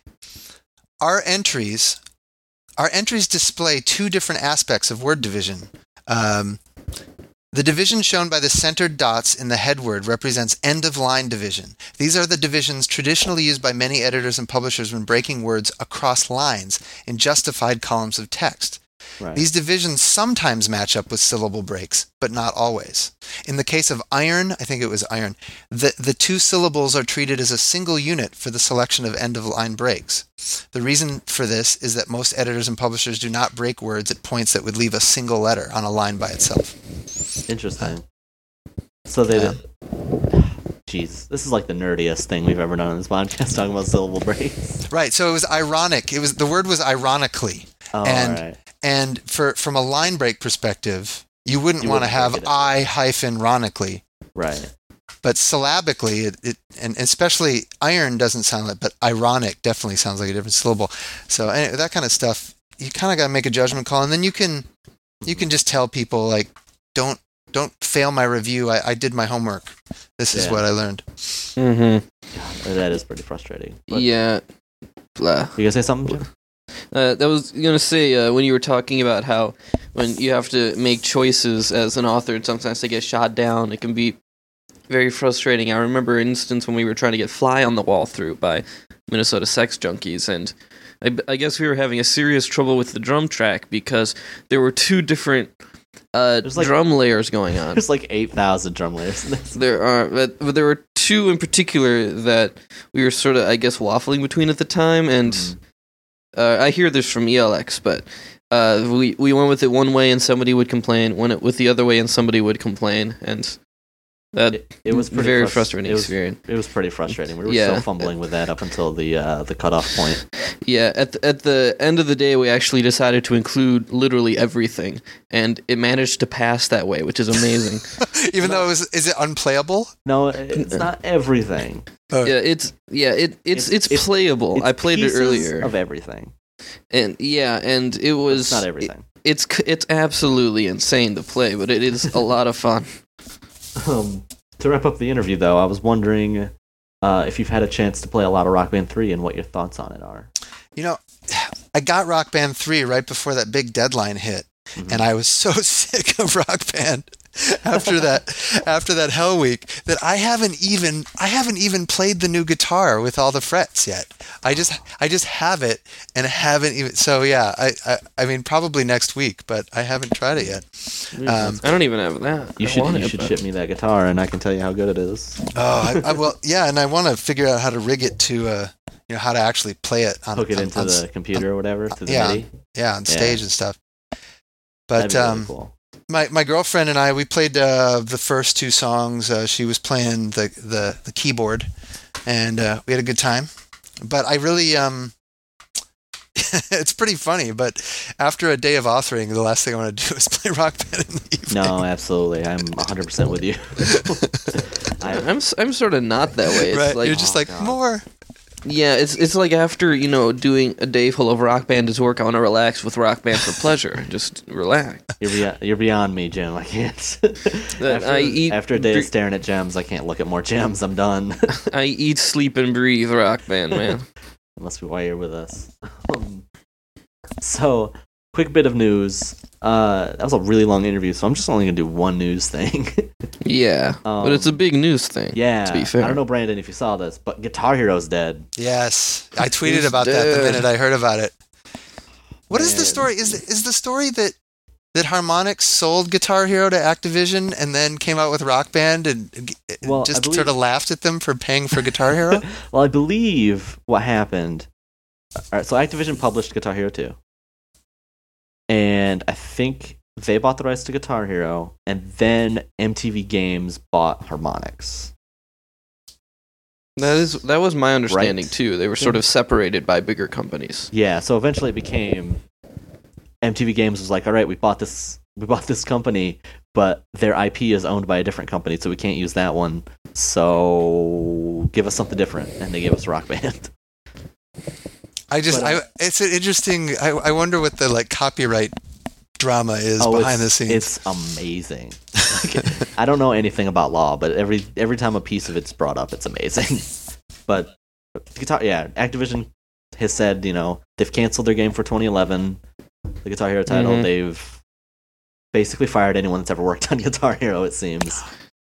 our entries, our entries display two different aspects of word division. Um, the division shown by the centered dots in the head word represents end of line division. These are the divisions traditionally used by many editors and publishers when breaking words across lines in justified columns of text. Right. These divisions sometimes match up with syllable breaks, but not always. In the case of iron, I think it was iron, the, the two syllables are treated as a single unit for the selection of end of line breaks. The reason for this is that most editors and publishers do not break words at points that would leave a single letter on a line by itself. Interesting. So they. Yeah. Jeez, this is like the nerdiest thing we've ever done on this podcast, talking about syllable breaks. Right, so it was ironic. It was the word was ironically. Oh, And- right. And for from a line break perspective, you wouldn't want to have. I hyphen ronically. Right. but syllabically it, it and especially iron doesn't sound like but ironic definitely sounds like a different syllable so anyway, that kind of stuff you kind of got to make a judgment call and then you can you can just tell people like don't don't fail my review i, I did my homework this is Yeah. what i learned Mm-hmm. That is pretty frustrating. But Yeah. Blah. You gonna say something, Jim? Uh, that was gonna say uh, when you were talking about how when you have to make choices as an author, and sometimes they get shot down. It can be very frustrating. I remember an instance when we were trying to get "Fly on the Wall" through by Minnesota Sex Junkies, and I, I guess we were having a serious trouble with the drum track because there were two different uh, like- drum layers going on. There's like eight thousand drum layers. in this. There are, but, but there were two in particular that we were sort of, I guess, waffling between at the time, and Mhm. Uh, I hear this from ELX, but uh, we we went with it one way and somebody would complain, went it with the other way and somebody would complain, and that It, it was pretty very frus- frustrating It was, experience. it was pretty frustrating. We were Yeah. still fumbling with that up until the uh, the cutoff point. Yeah, at the, at the end of the day, we actually decided to include literally everything, and it managed to pass that way, which is amazing. even though it was is it unplayable No, it's not everything. Oh, yeah, it's yeah, it it's It's- it's, it's- playable. It's I played it earlier, Of everything. and yeah, and it was It's not everything. it's it's absolutely insane to play, but it is a lot of fun. Um, to wrap up the interview, though, I was wondering uh, if you've had a chance to play a lot of Rock Band 3 and what your thoughts on it are. you know I got Rock Band 3 right before that big deadline hit. Mhm. And I was so sick of Rock Band after that after that Hell Week that I haven't even I haven't even played the new guitar with all the frets yet. I just I just have it and haven't even so yeah, I I, I mean probably next week, but I haven't tried it yet. Um, I don't even have that. you I should you it, should but- ship me that guitar, and I can tell you how good it is. Oh, I, I, well, yeah, and I want to figure out how to rig it to, uh, you know, how to actually play it on, Hook it on- into on the computer or whatever through the yeah. MIDI. yeah, on Yeah. stage and stuff. That'd But be really um, cool. My my girlfriend and I we played uh, the first two songs. Uh, she was playing the the, the keyboard, and uh, we had a good time. But I really um, it's pretty funny. But after a day of authoring, the last thing I want to do is play Rock Band in the evening. No, absolutely. I'm 100% with you. I, I'm s- I'm sort of not that way. It's right? like You're just Oh, like God. more. Yeah, it's it's like after you know doing a day full of rock band is work. I want to relax with rock band for pleasure. Just relax. you're, beyond, you're beyond me, Jim. I can't. After, I eat- after a day drink- of staring at gems, I can't look at more gems. I'm done. I eat, sleep, and breathe rock band, man. That must be why you're with us. Um, so, quick bit of news. Uh, that was a really long interview, so I'm just only gonna do one news thing. Yeah, but it's a Um, big news thing. yeah, To be fair. I don't know, Brandon, if you saw this, but Guitar Hero's dead. Yes, I tweeted He's about that the minute I heard about it. What is the story? Is is the story that that Harmonix sold Guitar Hero to Activision and then came out with Rock Band and, and Well, just believe- sort of laughed at them for paying for Guitar Hero? Well, I believe what happened. All right, so Activision published Guitar Hero 2. And I think they bought the rights to Guitar Hero, and then MTV Games bought Harmonix. That is that was my understanding Right. too. They were sort of separated by bigger companies. Yeah, so eventually it became MTV Games was like, "All right, we bought this we bought this company, but their IP is owned by a different company, so we can't use that one. So give us something different." And they gave us Rock Band. I just, But, I, uh, it's an interesting. I, I wonder what the like copyright drama is Oh, behind the it's, scenes. It's amazing. Like, I don't know anything about law, but every every time a piece of it's brought up, it's amazing. but guitar, yeah, Activision has said, you know, they've canceled their game for 2011, the Guitar Hero title. Mhm. They've basically fired anyone that's ever worked on Guitar Hero. It seems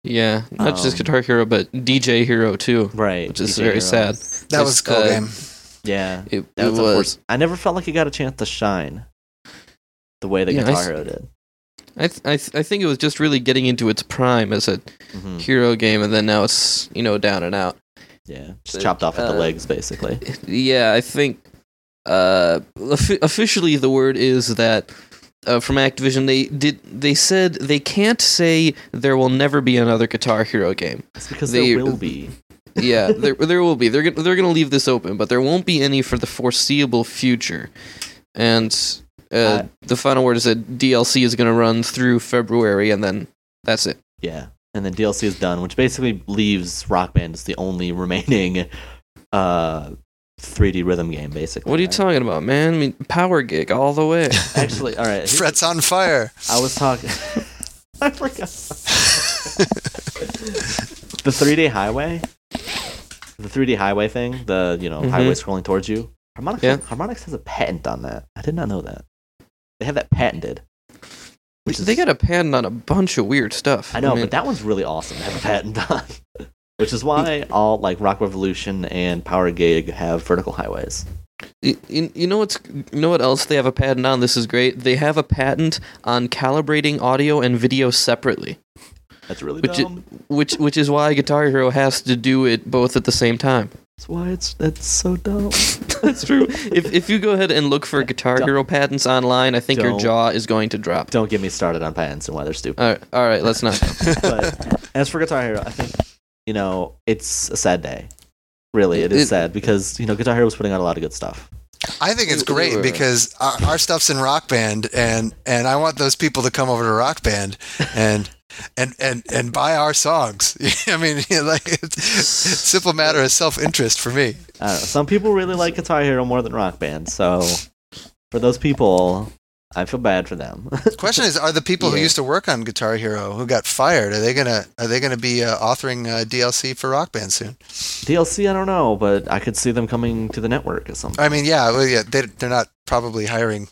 Yeah, not just Um, Guitar Hero, but DJ Hero too, right, which is DJ very Hero. sad. that was a cool uh, game. Yeah, It, it was. was. I never felt like it got a chance to shine the way that Yeah, I Guitar s- Hero did. I th- I, th- I think it was just really getting into its prime as a hmm hero game, and then now it's you know down and out. Yeah, just But, chopped off at the uh, legs, basically. Yeah, I think uh, offi- officially the word is that uh, from Activision they did they said they can't say there will never be another Guitar Hero game. It's because they- there will be. Yeah, there there will be. They're gonna, they're going to leave this open, but there won't be any for the foreseeable future. And uh, Uh, the final word is that DLC is going to run through February, and then that's it. Yeah, and then DLC is done, which basically leaves Rock Band as the only remaining uh, 3D rhythm game. Basically, What are you right? talking about, man? I mean, Power Gig all the way. Actually, all right. Frets on fire. I was talking. I forgot. The 3D highway, the 3D highway thing, the you know Mhm. highway scrolling towards you. Harmonix, Yeah. Harmonix has a patent on that. I did not know that. They have that patented. Which they is- got a patent on a bunch of weird stuff. I know, mean, but that one's really awesome to have a patent on. Which is why all like Rock Revolution and Power Gig have vertical highways. You you know what's you know what else they have a patent on? This is great. They have a patent on calibrating audio and video separately, That's really Which it- dumb. which which is why Guitar Hero has to do it both at the same time. That's why it's that's so dumb. That's true. if if you go ahead and look for Guitar Don't- Hero patents online, I think your jaw is going to drop. Don't get me started on patents and why they're stupid. All right, all right, let's not. but as for Guitar Hero, I think you know it's a sad day. Really, it is It- sad because you know Guitar Hero was putting out a lot of good stuff. I think it's great because our, our stuff's in Rock Band, and and I want those people to come over to Rock Band and and and and buy our songs. I mean, like it's, it's a simple matter of self interest for me. Know. Some people really like Guitar Hero more than Rock Band, so for those people, I feel bad for them. The question is, are the people who used to work on Guitar Hero who got fired? Are they gonna are they gonna be uh, authoring uh, DLC for Rock Band soon? DLC, I don't know, but I could see them coming to the network at some. I mean, yeah, well, yeah, they they're not probably hiring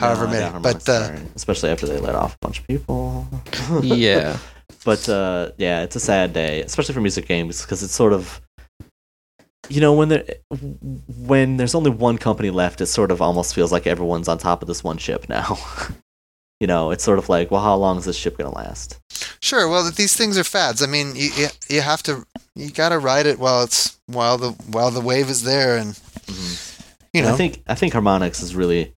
however No, many. But uh, especially after they let off a bunch of people. yeah. but uh, yeah, it's a sad day, especially for music games, because it's sort of, you know, when there when there's only one company left, it sort of almost feels like everyone's on top of this one ship now. you know, it's sort of like, well, how long is this ship gonna last? sure, well, these things are fads. I mean, you you, you have to you got to ride it while it's while the while the wave is there, and you And know, I think I think Harmonix is really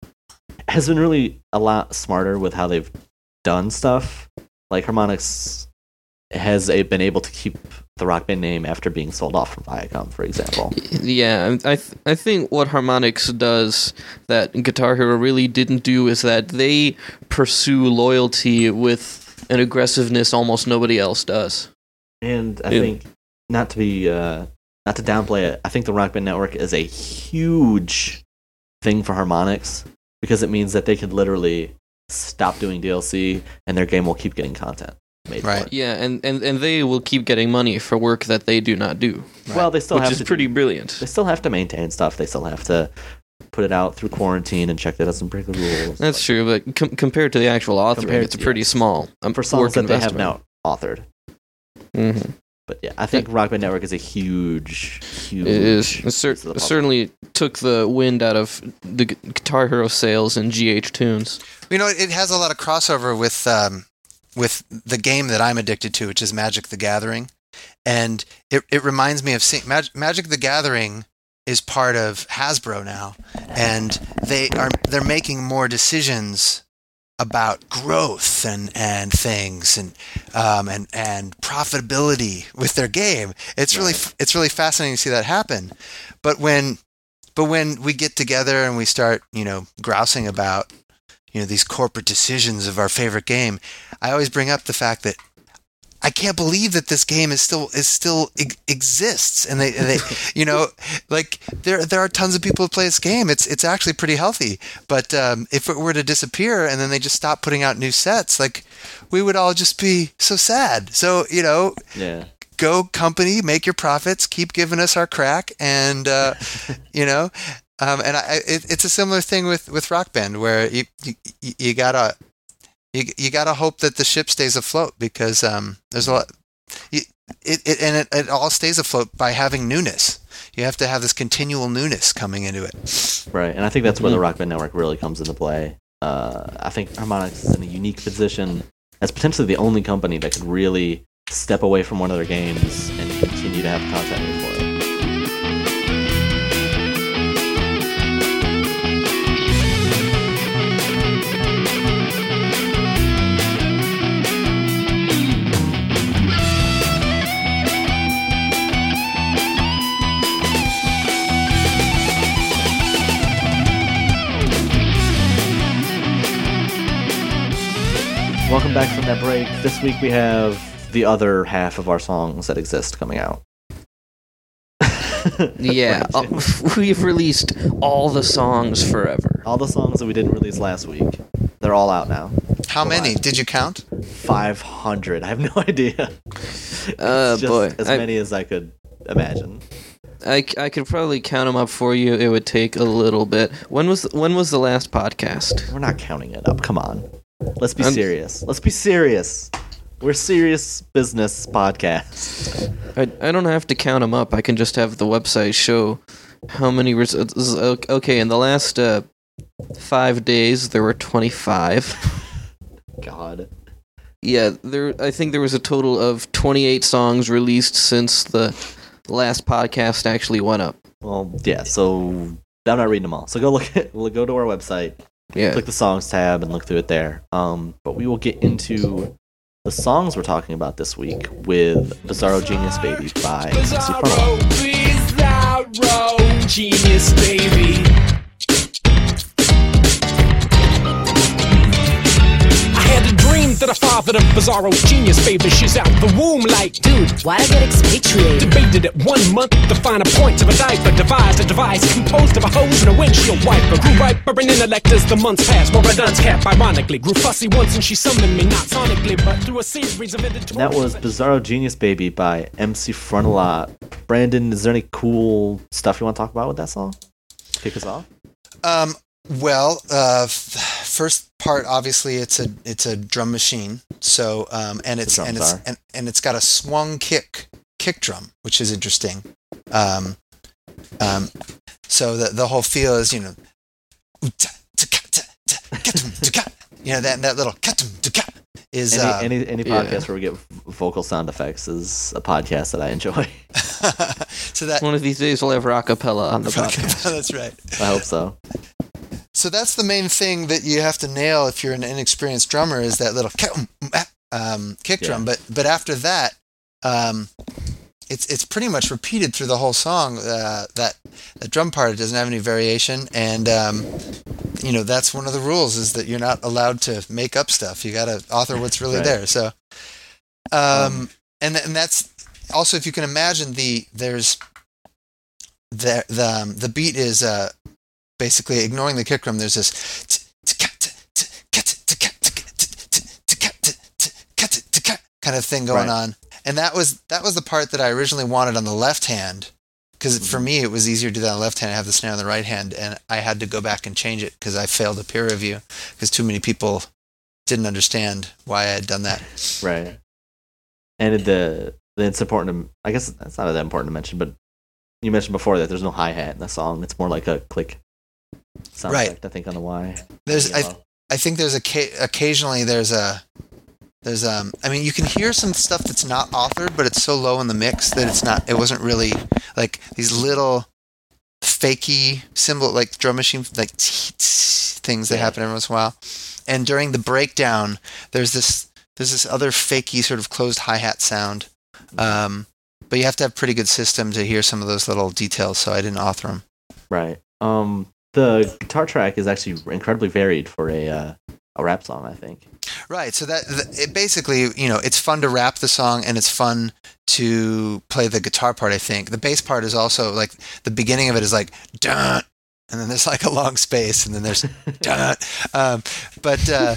has been really a lot smarter with how they've done stuff. Like Harmonix has a, been able to keep the Rock Band name after being sold off from Viacom, for example. Yeah, I th- I think what Harmonix does that Guitar Hero really didn't do is that they pursue loyalty with an aggressiveness almost nobody else does. And I Yeah. think not to be uh, not to downplay it, I think the Rock Band Network is a huge thing for Harmonix because it means that they could literally stop doing DLC and their game will keep getting content made Right. for. Yeah, and, and, and they will keep getting money for work that they do not do, Well, they still which have is to pretty do- brilliant. they still have to maintain stuff. They still have to put it out through quarantine and check that it doesn't break the rules. That's true, but com- compared to the actual author, Compared- it's pretty small. Um, for songs work that they have investment. now authored. Mhm. But yeah, I think Rock Band Network is a huge, huge. It is. It cer- piece of the puzzle. certainly took the wind out of the Guitar Hero sales and GH Tunes. you know, it has a lot of crossover with um, with the game that I'm addicted to, which is Magic: The Gathering, and it it reminds me of seeing Mag- Magic: The Gathering is part of Hasbro now, and they are they're making more decisions about growth and and things and um, and and profitability with their game. It's really it's really fascinating to see that happen. But when but when we get together and we start, you know, grousing about you know these corporate decisions of our favorite game, I always bring up the fact that I can't believe that this game is still is still ex- exists, and they, they you know, like there there are tons of people who play this game. It's it's actually pretty healthy. But um, if it were to disappear and then they just stop putting out new sets, like we would all just be so sad. So you know, Yeah. go company, make your profits, keep giving us our crack, and uh, you know, um, and I, I- it, it's a similar thing with with Rock Band where you you, you gotta you, you gotta hope that the ship stays afloat because um, there's a lot. It, it and it, it all stays afloat by having newness. You have to have this continual newness coming into it. Right, and I think that's where the Mhm. Rock Band Network really comes into play. Uh, I think Harmonix is in a unique position as potentially the only company that could really step away from one of their games and continue to have content Welcome back from that break. This week we have the other half of our songs that exist coming out. Yeah, uh, we've released all the songs forever. all the songs that we didn't release last week, they're all out now. How Well, many I- did you count? 500. I have no idea. Uh, boy, as I- many as I could imagine. I, I could probably count them up for you. It would take a little bit. When was when was the last podcast? We're not counting it up. Come on. Let's be I'm- serious. Let's be serious. We're serious business podcast. I, I don't have to count them up. I can just have the website show how many results. Okay, in the last uh, five days, there were 25. God. Yeah, there. I think there was a total of 28 songs released since the last podcast actually went up. Well, yeah. So I'm not reading them all. So go look at. Go to our website, Yeah. click the songs tab, and look through it there. Um, but we will get into the songs we're talking about this week with Bizarro Genius Baby by MC Frontalot. Bizarro, bizarro, genius, baby. Had a dream that I fathered a bizarro genius, baby. She's out the womb like, dude. Why'd I get expatriated? Debated it one month to find a point of a diaper. Devised a device composed of a hose and a windshield wiper. Grew riper in intellect as the months passed. More a dunce cap, ironically. Grew fussy once and she summoned me, not sonically, but through a series of editorials. That was Bizarro Genius Baby by MC Frontalot. Brandon, is there any cool stuff you want to talk about with that song? Kick us off. Um, Well, uh, f- first part obviously it's a it's a drum machine. So um, and it's and it's and, and it's got a swung kick kick drum, which is interesting. Um, um, so the the whole feel is you know, you know that that little is Any uh, any, any yeah. podcast where we get vocal sound effects is a podcast that I enjoy. so that One of these days we'll have Rockapella on the podcast. that's right. I hope so. So that's the main thing that you have to nail if you're an inexperienced drummer is that little um, kick Yeah. drum. But but after that, um, it's it's pretty much repeated through the whole song. Uh, that that drum part it doesn't have any variation, and um, you know that's one of the rules is that you're not allowed to make up stuff. You got to author what's really Right. there. So, um, Um, and and that's also if you can imagine the there's the the um, the beat is uh basically ignoring the kick drum. There's this kind of thing going Right. on, and that was that was the part that I originally wanted on the left hand. Because for Mhm. me, it was easier to do that on the left hand and have the snare on the right hand, and I had to go back and change it because I failed a peer review because too many people didn't understand why I had done that. Right. And the it's important to I guess it's not that important to mention, but you mentioned before that there's no hi hat in the song. It's more like a click sound Right. effect, I think, on the Y. There's I, I think there's a occasionally there's a there's um I mean you can hear some stuff that's not authored but it's so low in the mix that it's not it wasn't really like these little fakey cymbal like drum machine like things that happen every once in a while and during the breakdown there's this there's this other fakey sort of closed hi-hat sound um but you have to have pretty good system to hear some of those little details so I didn't author them Right. Um the guitar track is actually incredibly varied for a uh, a rap song, I think. Right. So that it basically, you know, it's fun to rap the song and it's fun to play the guitar part. I think the bass part is also like the beginning of it is like dun, and then there's like a long space, and then there's dun. Um, but uh,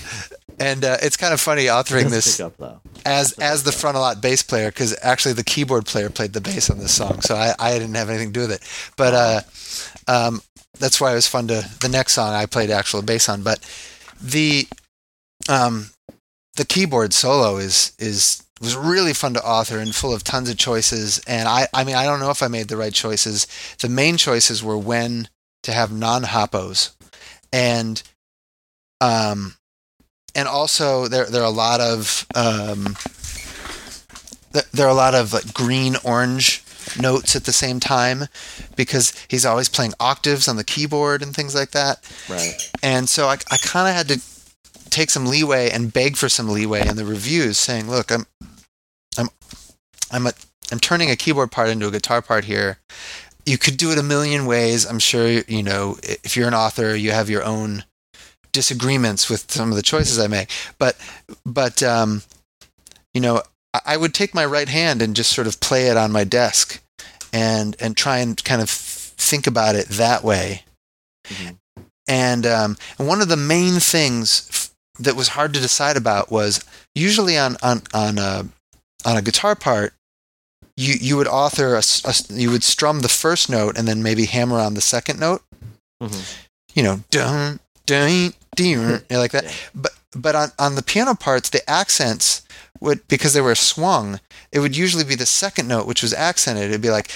and uh, it's kind of funny authoring this up as as the Frontalot bass player because actually the keyboard player played the bass on this song, so I, I didn't have anything to do with it. But uh, um, that's why it was fun to the next song I played actual bass on. But the um, the keyboard solo is is was really fun to author and full of tons of choices. And I I mean I don't know if I made the right choices. The main choices were when to have non HOPOs and um and also there there are a lot of um th- there are a lot of like green orange notes at the same time because he's always playing octaves on the keyboard and things like that. Right. and so I, I kind of had to take some leeway and beg for some leeway in the reviews saying look i'm i'm i'm a i'm turning a keyboard part into a guitar part here. You could do it a million ways. I'm sure you know if you're an author you have your own disagreements with some of the choices i make. But but um you know I- would take my right hand and just sort of play it on my desk and and try and kind of think about it that way Mhm. and um, and one of the main things f- that was hard to decide about was usually on on on a on a guitar part you you would author a, a you would strum the first note and then maybe hammer on the second note Mhm. you know dun dun dun like that but but on on the piano parts the accents would because they were swung it would usually be the second note which was accented it'd be like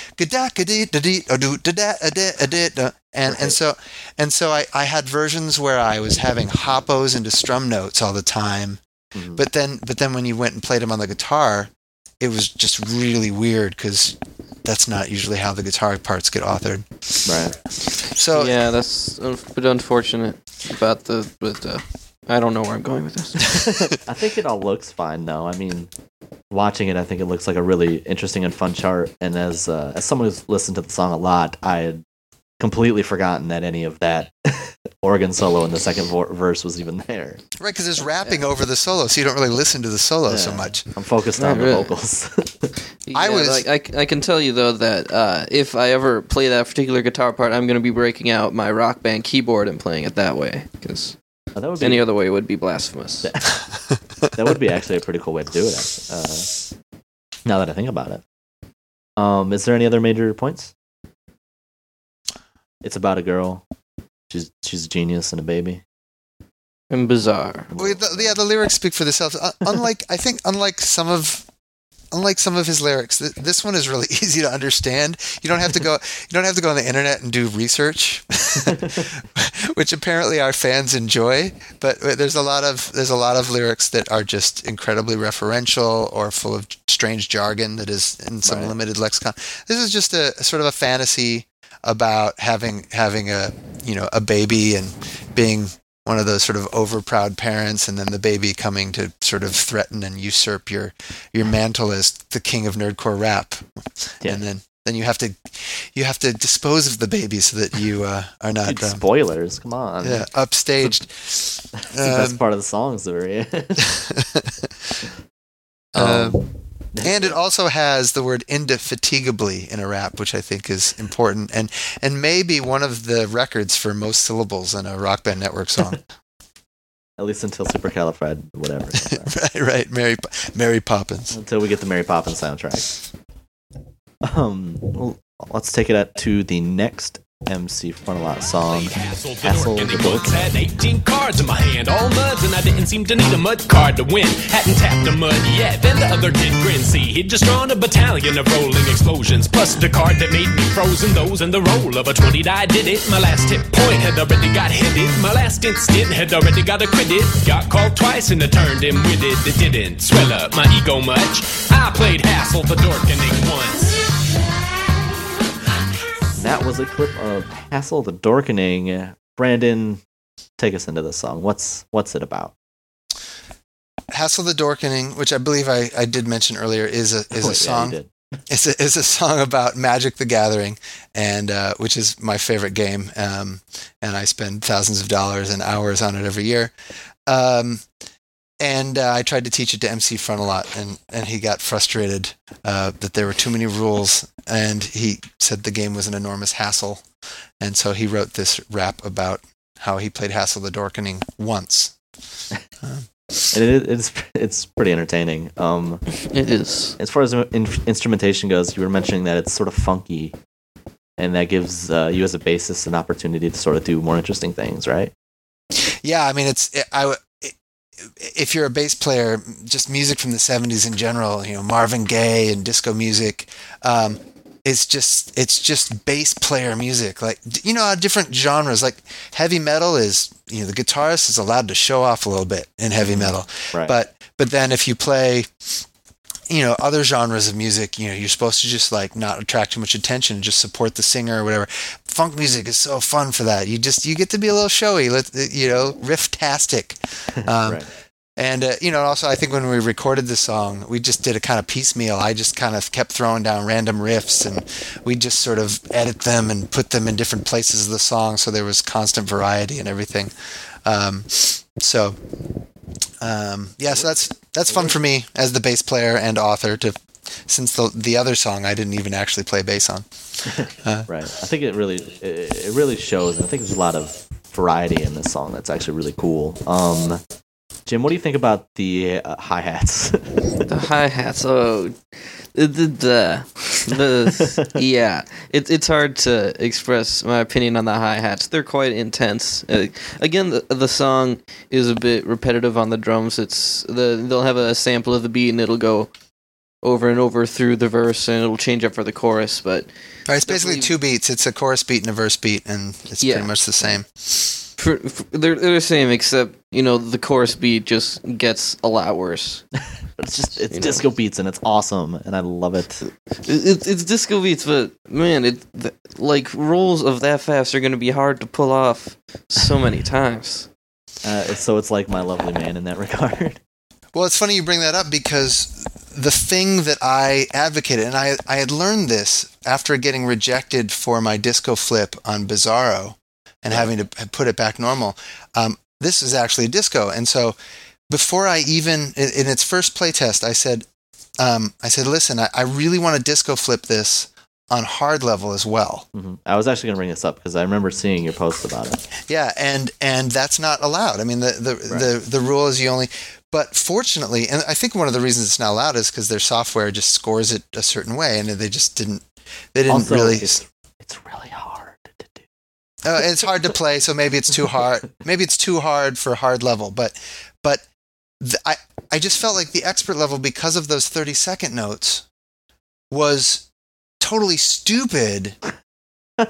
and and so and so I, I had versions where I was having HOPOs into strum notes all the time Mhm. but then but then when you went and played them on the guitar it was just really weird because that's not usually how the guitar parts get authored right. so yeah, that's a bit unfortunate about the. But uh, I don't know where I'm going with this. I think it all looks fine though. I mean, watching it, I think it looks like a really interesting and fun chart. And as uh, as someone who's listened to the song a lot, I had completely forgotten that any of that organ solo in the second vo- verse was even there. right because it's rapping over the solo so you don't really listen to the solo so much I'm focused Not on the really. vocals. I was- like I, c- I can tell you though that uh, if I ever play that particular guitar part, I'm going to be breaking out my rock band keyboard and playing it that way because Oh, that would be any other way would be blasphemous. that would be actually a pretty cool way to do it. Uh, now that I think about it, um, is there any other major points? It's about a girl. She's she's a genius and a baby. And bizarre. Well, the, yeah, the lyrics speak for themselves. Uh, unlike, I think, unlike some of, unlike some of his lyrics, th- this one is really easy to understand. You don't have to go, you don't have to go on the internet and do research, which apparently our fans enjoy. But there's a lot of there's a lot of lyrics that are just incredibly referential or full of strange jargon that is in some Right. limited lexicon. This is just a sort of a fantasy about having having a you know a baby and being one of those sort of over proud parents and then the baby coming to sort of threaten and usurp your your mantle as the king of nerdcore rap Yeah. and then then you have to you have to dispose of the baby so that you uh, are not Dude, um, spoilers, come on. yeah, upstaged That's the best Um, part of the songs, though, right? Um, Um, and it also has the word indefatigably in a rap, which I think is important, and and maybe one of the records for most syllables in a Rock Band Network song. at least until Supercalifrad, whatever. right, right, Mary Mary Poppins. until we get the Mary Poppins soundtrack. Um, well, let's take it at, to the next MC Frontalot song, Hassle Hassle the the. Once had 18 cards in my hand, all muds, and I didn't seem to need a mud card to win. Hadn't tapped a mud yet. Then the other kid grinned. See, he'd just drawn a battalion of rolling explosions, plus the card that made me frozen. Those in the roll of a 20 die did it. My last hit point had already got hit. My last instant had already got acquitted. Got called twice and it turned him witted. It didn't swell up my ego much. I played Hassle the Dorkening once. That was a clip of Hassle the Dorkening. Brandon, take us into the song. What's what's it about? Hassle the Dorkening, which I believe I, I did mention earlier, is a is Oh, a you song. It's a, it's a song about Magic the Gathering, and uh, which is my favorite game. Um, and I spend thousands of dollars and hours on it every year. Um, and uh, I tried to teach it to MC Frontalot, and, and he got frustrated uh, that there were too many rules, and he said the game was an enormous hassle, and so he wrote this rap about how he played Hassle the Dorkening once. And it, it's it's pretty entertaining. Um, It is. as far as in- instrumentation goes, you were mentioning that it's sort of funky, and that gives uh, you as a bassist an opportunity to sort of do more interesting things, right? Yeah, I mean, it's it, I. If you're a bass player, just music from the '70s in general, you know Marvin Gaye and disco music, um, it's just it's just bass player music. Like you know, different genres. Like heavy metal is, you know, the guitarist is allowed to show off a little bit in heavy metal, Right. but but then if you play you know other genres of music you know you're supposed to just like not attract too much attention and just support the singer or whatever. Funk music is so fun for that. You just you get to be a little showy let you know riff-tastic. Um, right. and uh, you know also i think when we recorded the song we just did a kind of piecemeal. I just kind of kept throwing down random riffs and we just sort of edit them and put them in different places of the song so there was constant variety and everything um, so um, yeah so that's that's fun for me as the bass player and author to since the the other song i didn't even actually play bass on Right. I think it really it, it really shows, and I think there's a lot of variety in this song that's actually really cool. Um, Jim, what do you think about the uh, hi hats? The hi hats. Oh, the the, the, the yeah. It, it's hard to express my opinion on the hi hats. They're quite intense. Uh, again, the, the song is a bit repetitive on the drums. It's the they'll have a sample of the beat and it'll go over and over through the verse and it'll change up for the chorus. But All right, it's basically two beats it's a chorus beat and a verse beat and it's Yeah. pretty much the same for, for, they're they're the same except you know the chorus beat just gets a lot worse. it's just it's You know. disco beats, and it's awesome, and I love it. It, it's it's disco beats, but man, it th- like rolls of that fast are going to be hard to pull off so many times. Uh, so it's like my lovely man in that regard. Well, it's funny you bring that up because the thing that I advocated, and I, I had learned this after getting rejected for my disco flip on Bizarro and having to put it back normal. Um, this is actually a disco. And so before I even, in, in its first playtest, I said, um, I said, listen, I, I really want to disco flip this on hard level as well. hmm I was actually going to bring this up because I remember seeing your post about it. Yeah, and and that's not allowed. I mean, the the Right. the, the rule is you only. But fortunately, and I think one of the reasons it's not allowed is because their software just scores it a certain way, and they just didn't. They didn't also, really. it's, it's really hard. Uh, it's hard to play, so maybe it's too hard. Maybe it's too hard for hard level, but but th- I I just felt like the expert level because of those thirty second notes was totally stupid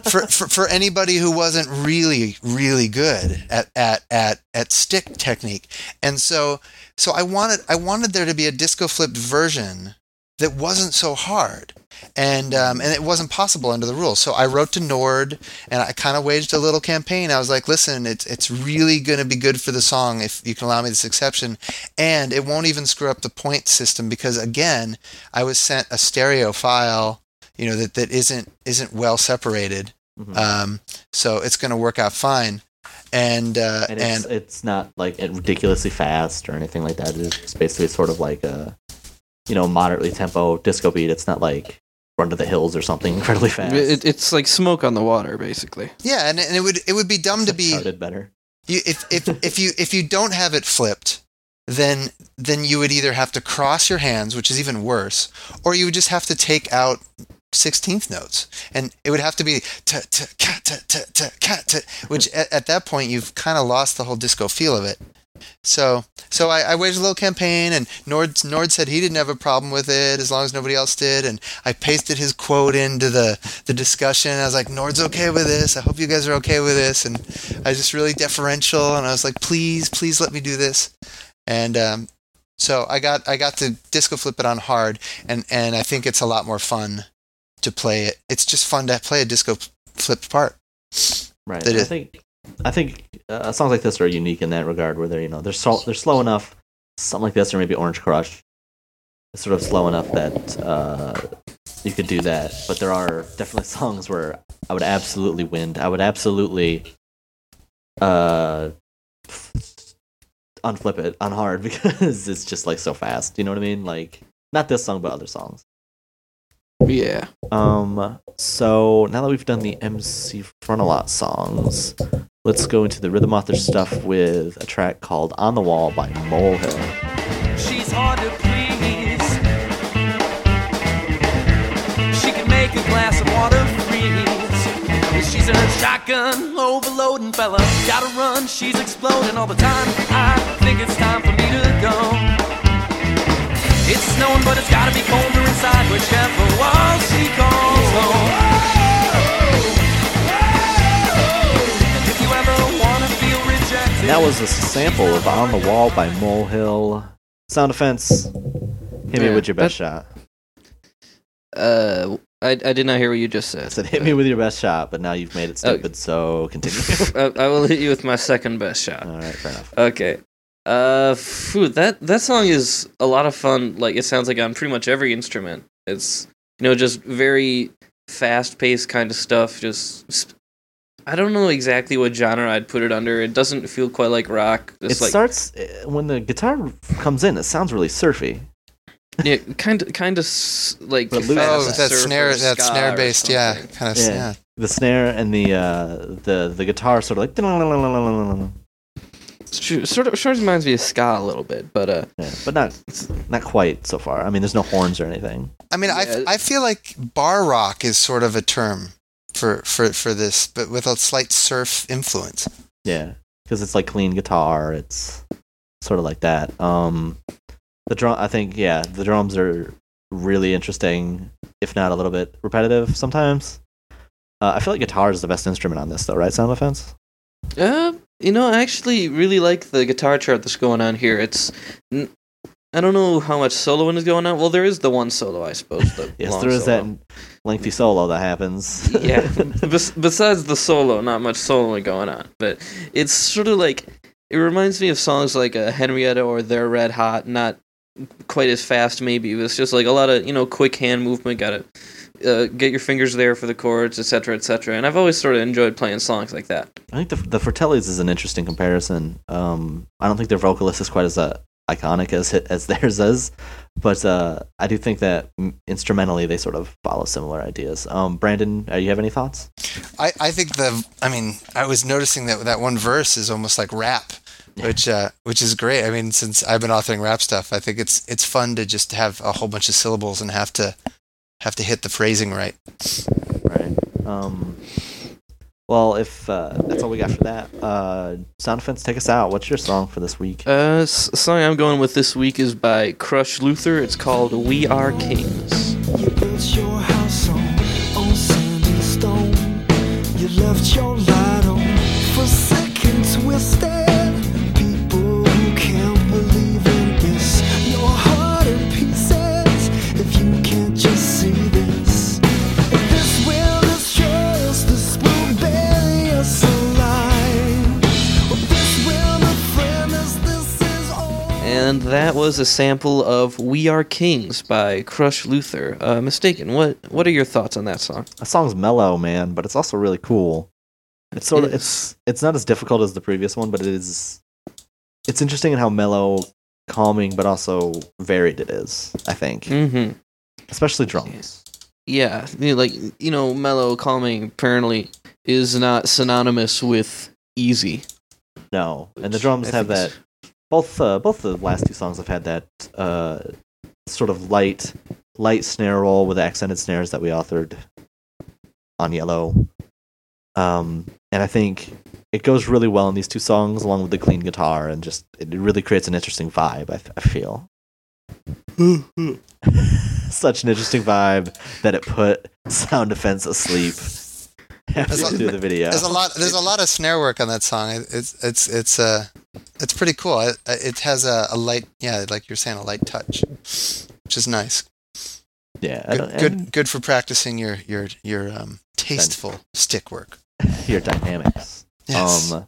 for, for for anybody who wasn't really really good at at at at stick technique. And so so I wanted I wanted there to be a disco flipped version that wasn't so hard. And um, and it wasn't possible under the rules. So I wrote to Nord and I kind of waged a little campaign. I was like, listen, it's it's really going to be good for the song if you can allow me this exception, and it won't even screw up the point system because again, I was sent a stereo file, you know, that, that isn't isn't well separated. Mhm. Um, so it's going to work out fine. And uh, and and, it's, it's not like ridiculously fast or anything like that. It's basically sort of like a, you know, moderately tempo disco beat. It's not like Run to the Hills or something incredibly fast. It, it's like smoke on the water, basically. yeah, and, and it would it would be dumb to be charted better. you, if if if you if you don't have it flipped, then then you would either have to cross your hands, which is even worse, or you would just have to take out sixteenth notes, and it would have to be t t cat t t t cat t, which at, at that point you've kind of lost the whole disco feel of it. So so I, I waged a little campaign, and Nord Nord said he didn't have a problem with it as long as nobody else did, and I pasted his quote into the the discussion. I was like, Nord's okay with this. I hope you guys are okay with this, and I was just really deferential, and I was like, please, please let me do this, and um, so I got I got to disco flip it on hard, and and I think it's a lot more fun to play it. It's just fun to play a disco flipped part. Right. That I think I think uh, songs like this are unique in that regard, where they're you know they're so, they're slow enough. Something like this, or maybe Orange Crush, is sort of slow enough that uh, you could do that. But there are definitely songs where I would absolutely wind. I would absolutely uh, unflip it on hard because it's just like so fast. You know what I mean? Like not this song, but other songs. Yeah. Um, so now that we've done the MC Frontalot songs, let's go into the Rhythm Author stuff with a track called On the Wall by Molehill. She's hard to please. She can make a glass of water freeze. She's a shotgun overloading fella. Gotta run, she's exploding all the time. I think it's time for me to go. It's snowing, but it's gotta be colder inside, whichever wall she calls home. And if you ever wanna feel rejected, That was a sample of On the Wall by Molehill. Sound Defense. Hit me Yeah, with your best that- shot. Uh, I, I did not hear what you just said. I said. said hit me with your best shot, but now you've made it Oh. stupid, so continue. I, I will hit you with my second best shot. All right, fair enough. Okay. Uh, phew, that that song is a lot of fun. Like it sounds like on pretty much every instrument. It's you know just very fast paced kind of stuff. Just sp- I don't know exactly what genre I'd put it under. It doesn't feel quite like rock. It like starts uh, when the guitar comes in. It sounds really surfy. yeah, kind of kind of like But Lou- fast Oh, that snare, that snare based, yeah, kind of, Yeah. yeah. The snare and the uh, the the guitar sort of like, It's true- Sort of sort of reminds me of ska a little bit, but uh, yeah, but not not quite so far. I mean, there's no horns or anything. I mean, Yeah. I I feel like bar rock is sort of a term for for for this, but with a slight surf influence. Yeah, because it's like clean guitar. It's sort of like that. Um, the drum. I think yeah, the drums are really interesting, if not a little bit repetitive sometimes. Uh, I feel like guitar is the best instrument on this, though, right? Sound Defense. Uh, you know, I actually really like the guitar chart that's going on here. It's, n- I don't know how much soloing is going on. Well, there is the one solo, I suppose. The Yes, there is solo. that lengthy solo that happens. yeah. Bes- besides the solo, not much soloing going on. But it's sort of like it reminds me of songs like uh, Henrietta or They're Red Hot. Not quite as fast, maybe. It's just like a lot of you know quick hand movement. Got to uh, get your fingers there for the chords, etc., etc. And I've always sort of enjoyed playing songs like that. I think the the Fratellis is an interesting comparison. Um, I don't think their vocalist is quite as uh, iconic as as theirs is, but uh, I do think that instrumentally they sort of follow similar ideas. Um, Brandon, uh, you have any thoughts? I, I think the I mean I was noticing that that one verse is almost like rap, which uh, which is great. I mean since I've been authoring rap stuff, I think it's it's fun to just have a whole bunch of syllables and have to have to hit the phrasing right. Right. Um, Well, if uh, that's all we got for that, uh, Sound Defense, take us out. What's your song for this week? Uh, s- song I'm going with this week is by Crush Luther. It's called "We Are Kings." You built your house on, on sand and stone. You left your that was a sample of "We Are Kings" by Crush Luther. Uh, Mystakin. What What are your thoughts on that song? That song's mellow, man, but it's also really cool. It's sort of it's it's not as difficult as the previous one, but it is. It's interesting in how mellow, calming, but also varied it is. I think, Mm-hmm. especially drums. Yeah, you know, like you know, mellow, calming apparently is not synonymous with easy. No, and the drums I have that. Both uh, both the last two songs have had that uh, sort of light light snare roll with accented snares that we authored on Yellow. Um, and I think it goes really well in these two songs, along with the clean guitar, and just it really creates an interesting vibe. I, I feel such an interesting vibe that it put Sound Defense asleep There's a- do the video. There's a lot. There's a lot of snare work on that song. It- It's it's it's uh it's pretty cool. It, it has a, a light, yeah, like you're saying, a light touch, which is nice. yeah, Good, good, good for practicing your your your um, tasteful stick work. your dynamics. Yes. Um,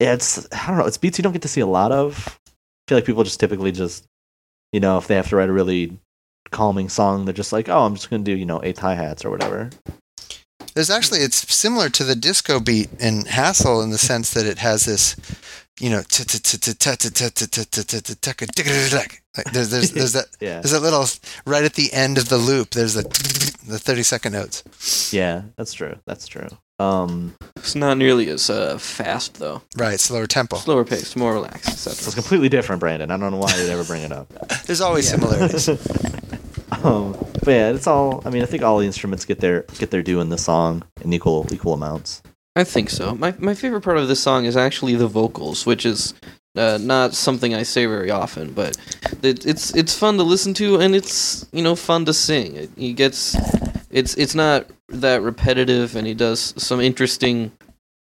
yeah, it's I don't know. It's beats you don't get to see a lot of. I feel like people just typically just, you know, if they have to write a really calming song, they're just like, oh, I'm just gonna do you know eight hi hats or whatever. There's actually it's similar to the disco beat in Hassle in the sense that it has this, you know, like there's there's there's that Yeah, there's that little right at the end of the loop. There's the the 30 second notes. yeah, that's true. That's true. Um, It's not nearly as uh, fast though. Right, slower tempo. Slower paced, more relaxed, so it's etc. completely different, Brandon. I don't know why you'd ever bring it up. There's always similarities. Um, but yeah, it's all. I mean, I think all the instruments get their get their due in the song in equal equal amounts. I think so. My my favorite part of this song is actually the vocals, which is uh, not something I say very often, but it, it's it's fun to listen to and it's you know fun to sing. It, he gets it's it's not that repetitive, and he does some interesting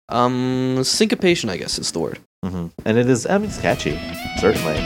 um syncopation. I guess is the word. hmm And it is. I mean, it's catchy, certainly.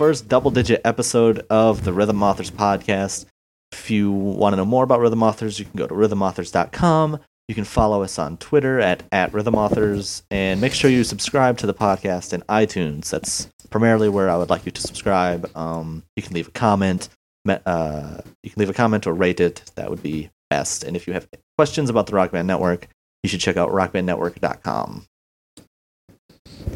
First double digit episode of the Rhythm Authors podcast. If you want to know more about Rhythm Authors, you can go to rhythmauthors.com. You can follow us on Twitter at, at Rhythm Authors. And make sure you subscribe to the podcast in iTunes. That's primarily where I would like you to subscribe. Um, you can leave a comment. Uh, you can leave a comment or rate it. That would be best. And if you have questions about the Rock Band Network, you should check out rockbandnetwork.com.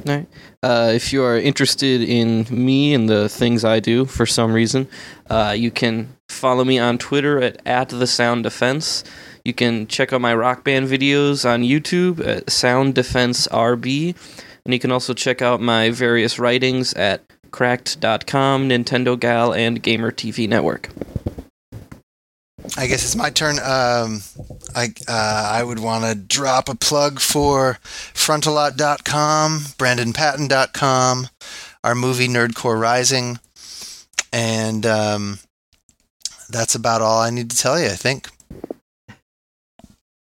Alright. Uh, if you are interested in me and the things I do for some reason, uh, you can follow me on Twitter at, at the Sound Defense. You can check out my rock band videos on YouTube at Sound Defense RB. And you can also check out my various writings at cracked.com, Nintendo Gal, and Gamer TV Network. I guess it's my turn. Um, I uh, I would want to drop a plug for frontalot.com, brandonpatton.com, our movie Nerdcore Rising, and um, that's about all I need to tell you. I think.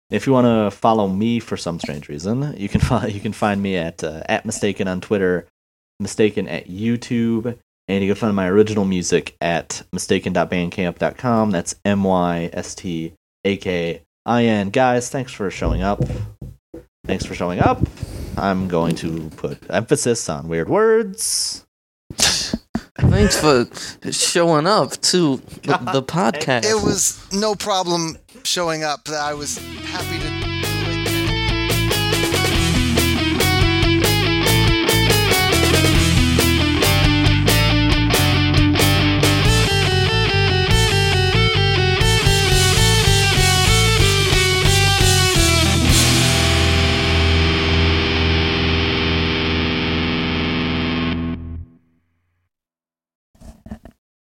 If you want to follow me for some strange reason, you can you can find me at uh, at mystakin on Twitter, mystakin at YouTube, and you can find my original music at mystakin.bandcamp.com. That's M Y S T A K I N. Guys, thanks for showing up. Thanks for showing up. I'm going to put emphasis on weird words. Thanks for showing up to the, the podcast. It was no problem showing up. I was happy to.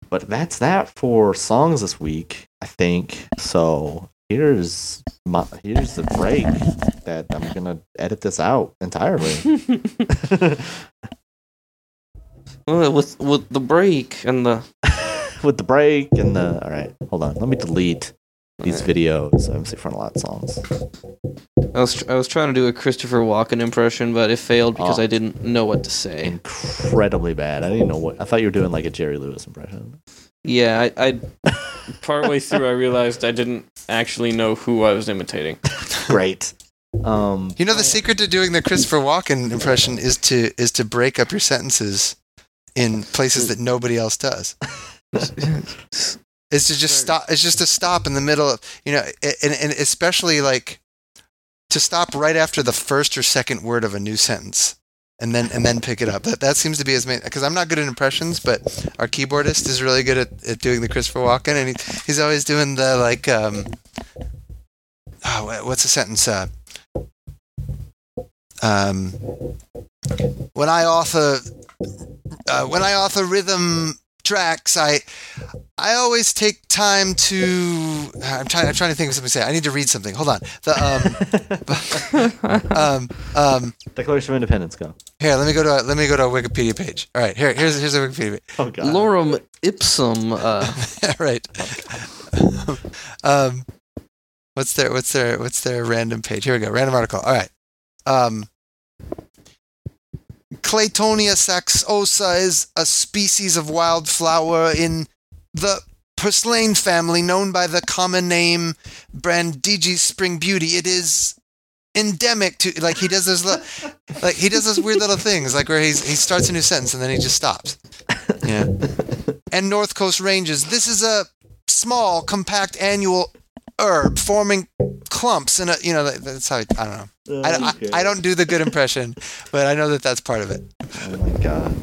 But that's that for songs this week, I think. So here's my here's the break that I'm gonna edit this out entirely. Well, with with the break and the With the break and the all right, hold on. Let me delete these videos. I'm Frontalot of songs. I was tr- I was trying to do a Christopher Walken impression, but it failed because Oh. I didn't know what to say. Incredibly bad. I didn't know what I thought you were doing like a Jerry Lewis impression. Yeah, I, I partway through I realized I didn't actually know who I was imitating. Great. Um You know, the secret to doing the Christopher Walken impression is to is to break up your sentences in places that nobody else does. It's to just stop. It's just to stop in the middle of you know, and, and especially like to stop right after the first or second word of a new sentence, and then and then pick it up. That that seems to be as main because I'm not good at impressions, but our keyboardist is really good at, at doing the Christopher Walken, and he, he's always doing the like um. Oh, what's the sentence? Uh, um, when I author uh, when I author rhythm tracks, I I always take time to. I'm trying. I'm trying to think of something to say. I need to read something. Hold on. The um um um. Declaration of Independence go. Here, let me go to a, let me go to a Wikipedia page. All right, here here's here's a Wikipedia. Page. Oh god. Lorem ipsum. Uh, right. um, what's their what's their what's their random page? Here we go. Random article. All right. Um, Claytonia saxosa is a species of wildflower in the purslane family, known by the common name Brandegee spring beauty. It is endemic to like he does those li- like he does those weird little things like where he's he starts a new sentence and then he just stops. Yeah and North Coast ranges. This is a small, compact annual herb forming clumps, and you know that- that's how I, I don't know. I, Okay. I, I don't do the good impression, but I know that that's part of it. Oh my god.